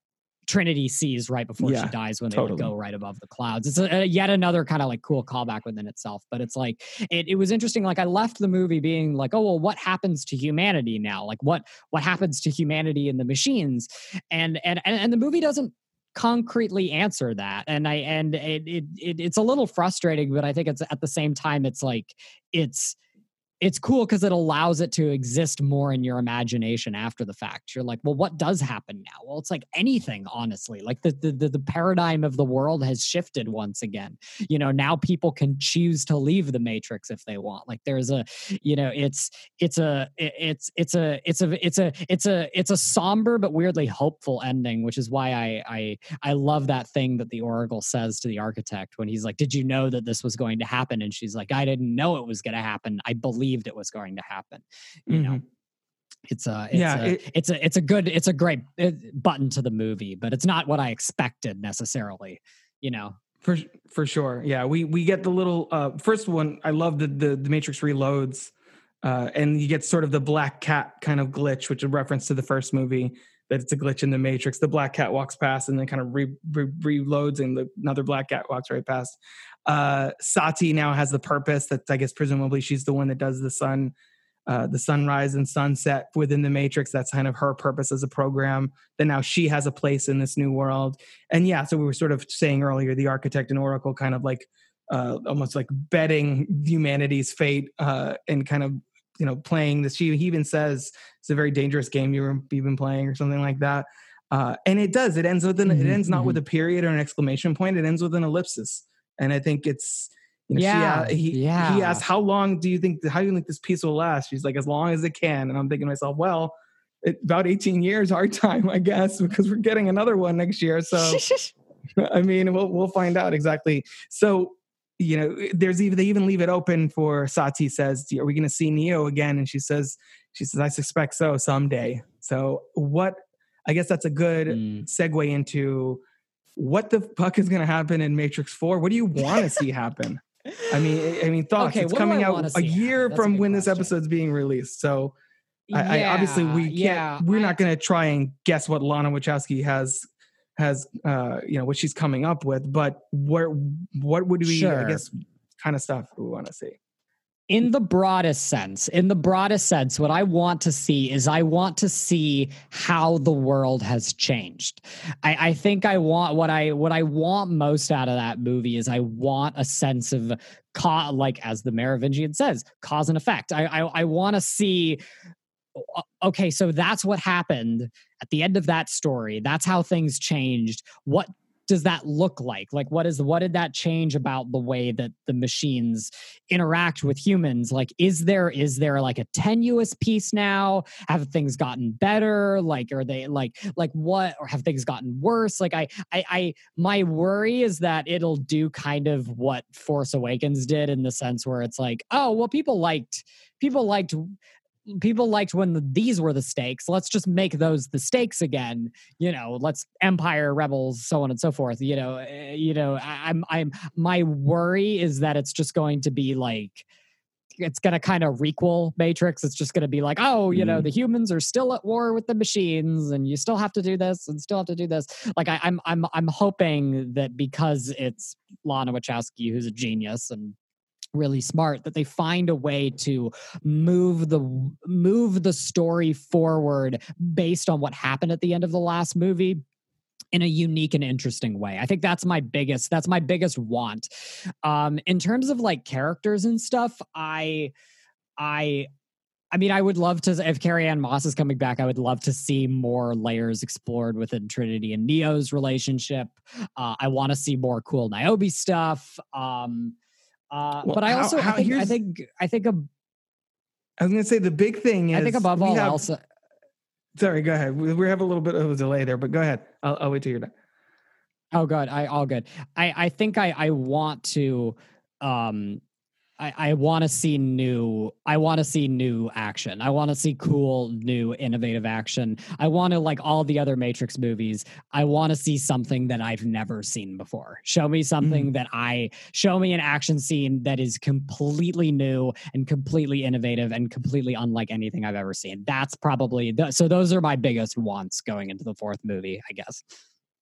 Trinity sees right before Yeah, she dies when they totally. go right above the clouds. It's a, a yet another kind of like cool callback within itself. But it's like it, it was interesting. Like I left the movie being like, oh well, what happens to humanity now? Like what what happens to humanity and the machines? And and and, and the movie doesn't concretely answer that and i and it, it, it it's a little frustrating but i think it's at the same time it's like it's it's cool because it allows it to exist more in your imagination after the fact. You're like, well, what does happen now? Well, it's like anything, honestly. Like the the the, paradigm of the world has shifted once again. You know, now people can choose to leave the matrix if they want. Like there's a, you know, it's it's a it's it's a it's a it's a it's a it's a somber but weirdly hopeful ending, which is why I I I love that thing that the Oracle says to the architect when he's like, "Did you know that this was going to happen?" And she's like, "I didn't know it was going to happen. I believed it was going to happen." You know, it's a it's Yeah, a, it- it's a it's a good it's a great uh, button to the movie, but it's not what I expected necessarily. You know, For for sure. Yeah, we we get the little uh first one. I love the the, the Matrix reloads, uh, and you get sort of the black cat kind of glitch, which is a reference to the first movie. That it's a glitch in the Matrix. The black cat walks past and then kind of re, re, reloads, and the, another black cat walks right past. Uh, Sati now has the purpose that I guess presumably she's the one that does the sun, uh, the sunrise and sunset within the Matrix. That's kind of her purpose as a program. That now she has a place in this new world and yeah so we were sort of saying earlier the architect and oracle kind of like uh, almost like betting humanity's fate uh, and kind of you know playing this. She he even says it's a very dangerous game you were you've been playing or something like that. Uh, and it does. It ends with an, it Mhm, ends not with a period or an exclamation point. It ends with an ellipsis. And i think it's you know, Yeah, she, a- he, he yeah. asked how long do you think how do you think this peace will last? She's like as long as it can. And i'm thinking to myself well it, about 18 years our time i guess because we're getting another one next year. So I mean, we'll we'll find out exactly. So, you know, there's even they even leave it open for Sati says, "Are we going to see Neo again?" And she says, "She says I suspect so someday." So, what? I guess that's a good Mm. segue into what the fuck is going to happen in Matrix Four. What do you want to see happen? I mean, I mean, thoughts. Okay, it's coming out a year from when this episode's being released. So, I, I obviously we can't. yeah, we're I- not going to try and guess what Lana Wachowski has has uh you know what she's coming up with. But where what would we? Sure. I guess kind of stuff we want to see. in the broadest sense in the broadest sense what i want to see is i want to see how the world has changed i, I think i want what i what i want most out of that movie is i want a sense of ca- like as the merovingian says cause and effect i i, I want to see okay so that's what happened at the end of that story. That's how things changed. What does that look like? Like what is what did that change about the way that the machines interact with humans? Like is there is there like a tenuous peace now? Have things gotten better? Like are they like like what or have things gotten worse? Like i i, I my worry is that it'll do kind of what force awakens did in the sense where it's like oh well people liked people liked people liked when the, these were the stakes. Let's just make those the stakes again. You know let's empire rebels so on and so forth. You know eh, you know I, i'm i'm my worry is that it's just going to be like it's going to kind of requel matrix. It's just going to be like oh you know the humans are still at war with the machines and you still have to do this and still have to do this. Like I, i'm i'm i'm hoping that because it's lana wachowski who's a genius and really smart that they find a way to move the move the story forward based on what happened at the end of the last movie in a unique and interesting way. I think that's my biggest that's my biggest want. Um in terms of like characters and stuff, I I I mean, I would love to if Carrie-Anne Moss is coming back. I would love to see more layers explored within Trinity and Neo's relationship. Uh, I want to see more cool Niobe stuff. Um, uh, Well, but I also how- I, think, I think I think ab- I was going to say the big thing is I think above all have- else, uh, Sorry, go ahead. We, we have a little bit of a delay there, but go ahead. I'll, I'll wait till you're done. Oh, good. I all good. I I think I I want to um I I want to see new I want to see new action. I want to see cool new innovative action. I want to like all the other Matrix movies. I want to see something that I've never seen before. Show me something mm-hmm. that I show me an action scene that is completely new and completely innovative and completely unlike anything I've ever seen. That's probably the, so those are my biggest wants going into the fourth movie, I guess.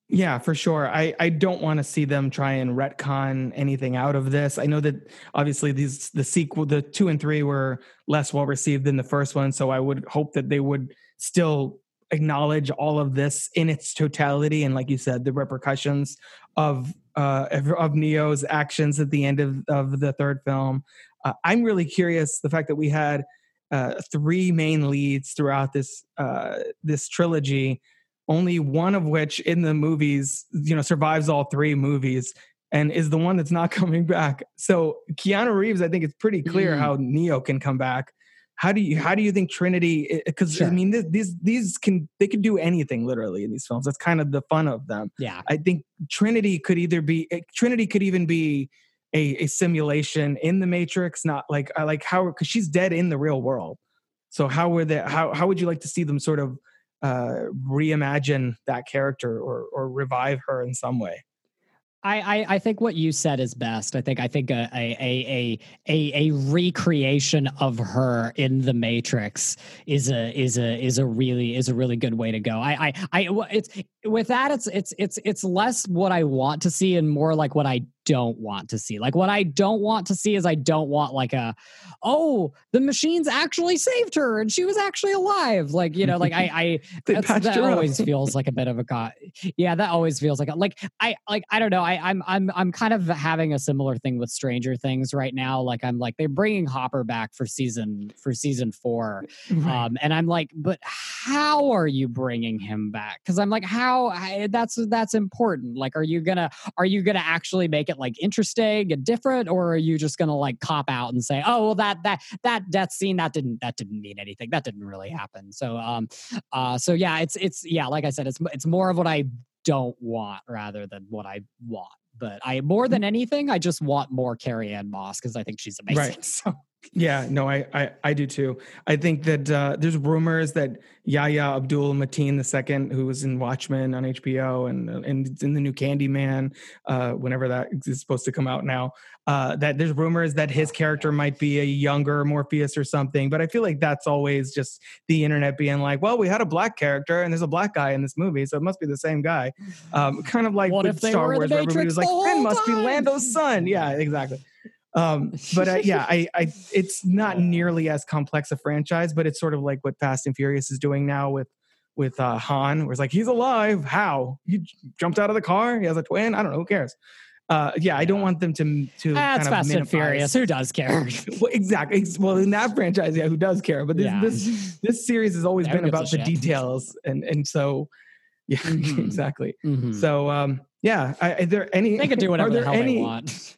Yeah, for sure. I, I don't want to see them try and retcon anything out of this. I know that obviously these the sequel, the two and three were less well received than the first one, so I would hope that they would still acknowledge all of this in its totality and, like you said, the repercussions of uh, of Neo's actions at the end of of the third film. Uh, I'm really curious the fact that we had uh, three main leads throughout this uh, this trilogy only one of which in the movies, you know, survives all three movies and is the one that's not coming back. So Keanu Reeves, I think it's pretty clear Mm. how Neo can come back. How do you how do you think Trinity? Because I mean, this, these these can they could do anything literally in these films. That's kind of the fun of them. Yeah. I think Trinity could either be eh, Trinity could even be a, a simulation in the Matrix, not like I like how because she's dead in the real world. So how were they? How how would you like to see them sort of uh, reimagine that character or or revive her in some way? I, I, I think what you said is best. I think I think a a a a, a recreation of her in the Matrix is a is a is a really is a really good way to go. I I it's with that it's it's it's it's less what I want to see and more like what I don't want to see. Like what I don't want to see is I don't want like a oh the machines actually saved her and she was actually alive. Like you know like I I They that's- patched that always feels like a bit of a co- yeah that always feels like a, like I like I don't know I I'm I'm I'm kind of having a similar thing with Stranger Things right now. Like I'm like they're bringing Hopper back for season for season four, um, and I'm like, but how are you bringing him back? Because I'm like, how I, that's that's important. Like, are you gonna are you gonna actually make it like interesting and different, or are you just gonna like cop out and say, oh well that that that death scene that didn't that didn't mean anything that didn't really happen. So um uh so yeah it's it's yeah like I said it's it's more of what I don't want rather than what I want. But I more than anything, I just want more Carrie-Anne Moss because I think she's amazing. Right. So Yeah, no, I, I, I do too. I think that uh, there's rumors that Yahya Abdul Mateen II, who was in Watchmen on HBO and and in the new Candyman, uh, whenever that is supposed to come out now, uh, that there's rumors that his character might be a younger Morpheus or something. But I feel like that's always just the internet being like, well, we had a black character and there's a black guy in this movie, so it must be the same guy. Um, kind of like What with Star Wars, where everybody was like, Ben must be? Lando's son. Yeah, exactly. Um, but uh, yeah, I, I, it's not nearly as complex a franchise, but it's sort of like what Fast and Furious is doing now with with uh, Han, where it's like he's alive. How he jumped out of the car? He has a twin. I don't know. Who cares? Uh, yeah, I don't want them to to That's kind of Fast and Furious. Who does care? well, exactly. Well, in that franchise, yeah, who does care? But this Yeah. this this series has always been about the shit? details, and and so yeah, Mhm. exactly. Mhm. So um, yeah, I, are there any? they can do whatever the hell any, they want.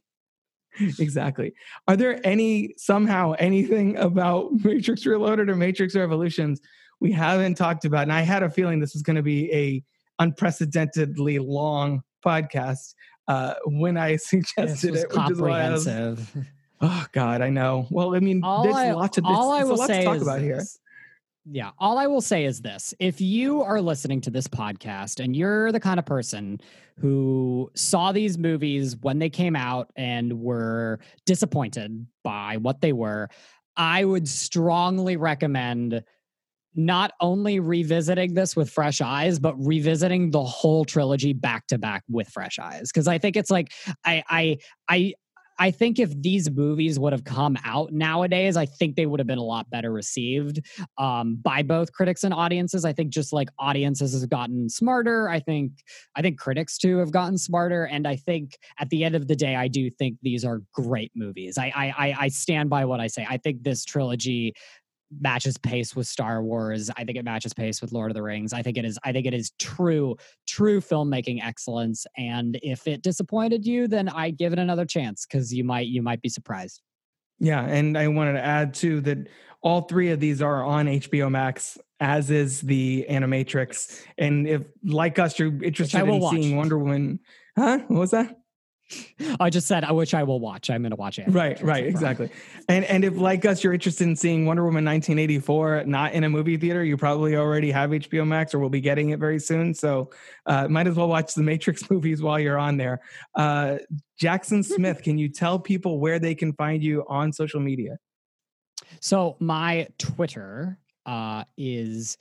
Exactly. Are there any somehow anything about Matrix Reloaded or Matrix Revolutions we haven't talked about? And I had a feeling this was going to be a unprecedentedly long podcast uh, when I This suggested was it, which is why I was. comprehensive. Oh God, I know. Well, I mean, all there's I, lots of all I there's a will lot to say talk is about here. Yeah, all I will say is this. If you are listening to this podcast and you're the kind of person who saw these movies when they came out and were disappointed by what they were, I would strongly recommend not only revisiting this with fresh eyes, but revisiting the whole trilogy back to back with fresh eyes. Because I think it's like I I I I think if these movies would have come out nowadays, I think they would have been a lot better received um, by both critics and audiences. I think just like audiences have gotten smarter. I think I think critics too have gotten smarter, and I think at the end of the day, I do think these are great movies. I I, I, I stand by what I say. I think this trilogy matches pace with Star Wars. I think it matches pace with Lord of the Rings. I think it is I think it is true true filmmaking excellence and if it disappointed you then I give it another chance cuz you might you might be surprised. Yeah, and I wanted to add too that all three of these are on HBO Max, as is the Animatrix. And if, like us, you're interested in watch. seeing Wonder Woman, huh? What was that? I just said I which I will watch. I'm going to watch it. Right, right, exactly. And and if like us, you're interested in seeing Wonder Woman 1984 not in a movie theater, you probably already have HBO Max or will be getting it very soon. So uh, might as well watch the Matrix movies while you're on there. Uh, Jackson Smith, can you tell people where they can find you on social media? So my Twitter uh, is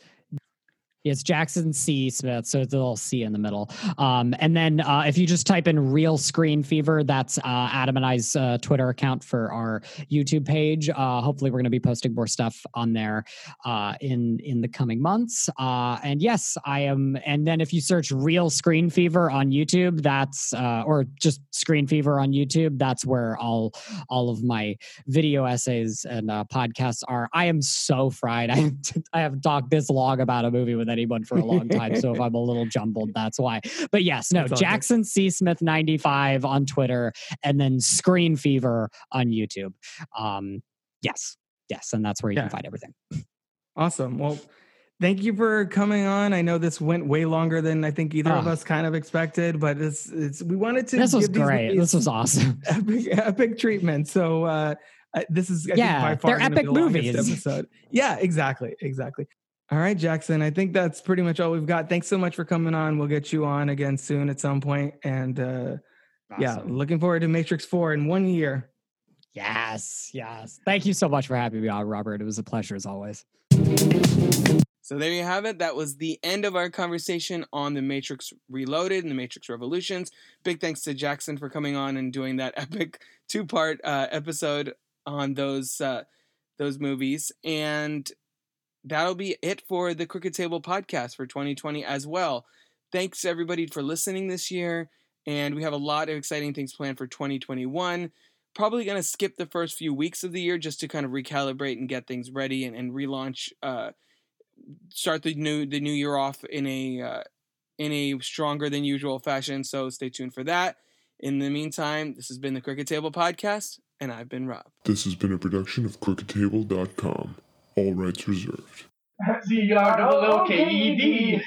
it's Jackson C Smith, so it's a little C in the middle. Um, and then uh, if you just type in "real screen fever," that's uh, Adam and I's uh, Twitter account for our YouTube page. Uh, hopefully, we're going to be posting more stuff on there uh, in in the coming months. Uh, and yes, I am. And then if you search "real screen fever" on YouTube, that's or just "screen fever" on YouTube, that's where all all of my video essays and podcasts are. I am so fried. I I haven't talked this long about a movie with anyone for a long time. so if I'm a little jumbled, that's why. But yes, no, That's. Jackson C Smith 95 on Twitter and then Screen Fever on YouTube. Um, yes, yes, and that's where you Yeah. can find everything. Awesome. Well, thank you for coming on. I know this went way longer than I think either of Ah. us kind of expected, but it's it's we wanted to. This was these great. This was awesome. epic epic treatment. So uh, uh, this is I think, Yeah, by far they're epic the movies. Episode. Yeah, exactly, exactly. All right, Jackson. I think that's pretty much all we've got. Thanks so much for coming on. We'll get you on again soon at some point. And uh, yeah, looking forward to Matrix Four in one year. Yes, yes. Thank you so much for having me on, Robert. It was a pleasure as always. So there you have it. That was the end of our conversation on the Matrix Reloaded and the Matrix Revolutions. Big thanks to Jackson for coming on and doing that epic two-part uh, episode on those uh, those movies. And that'll be it for the Crooked Table podcast for 2020 as well. Thanks everybody for listening this year, and we have a lot of exciting things planned for 2021. Probably going to skip the first few weeks of the year just to kind of recalibrate and get things ready and, and relaunch. Uh, start the new the new year off in a uh, in a stronger than usual fashion. So stay tuned for that. In the meantime, this has been the Crooked Table Podcast, and I've been Rob. This has been a production of CrookedTable.com. All rights reserved. Z R double O K E D.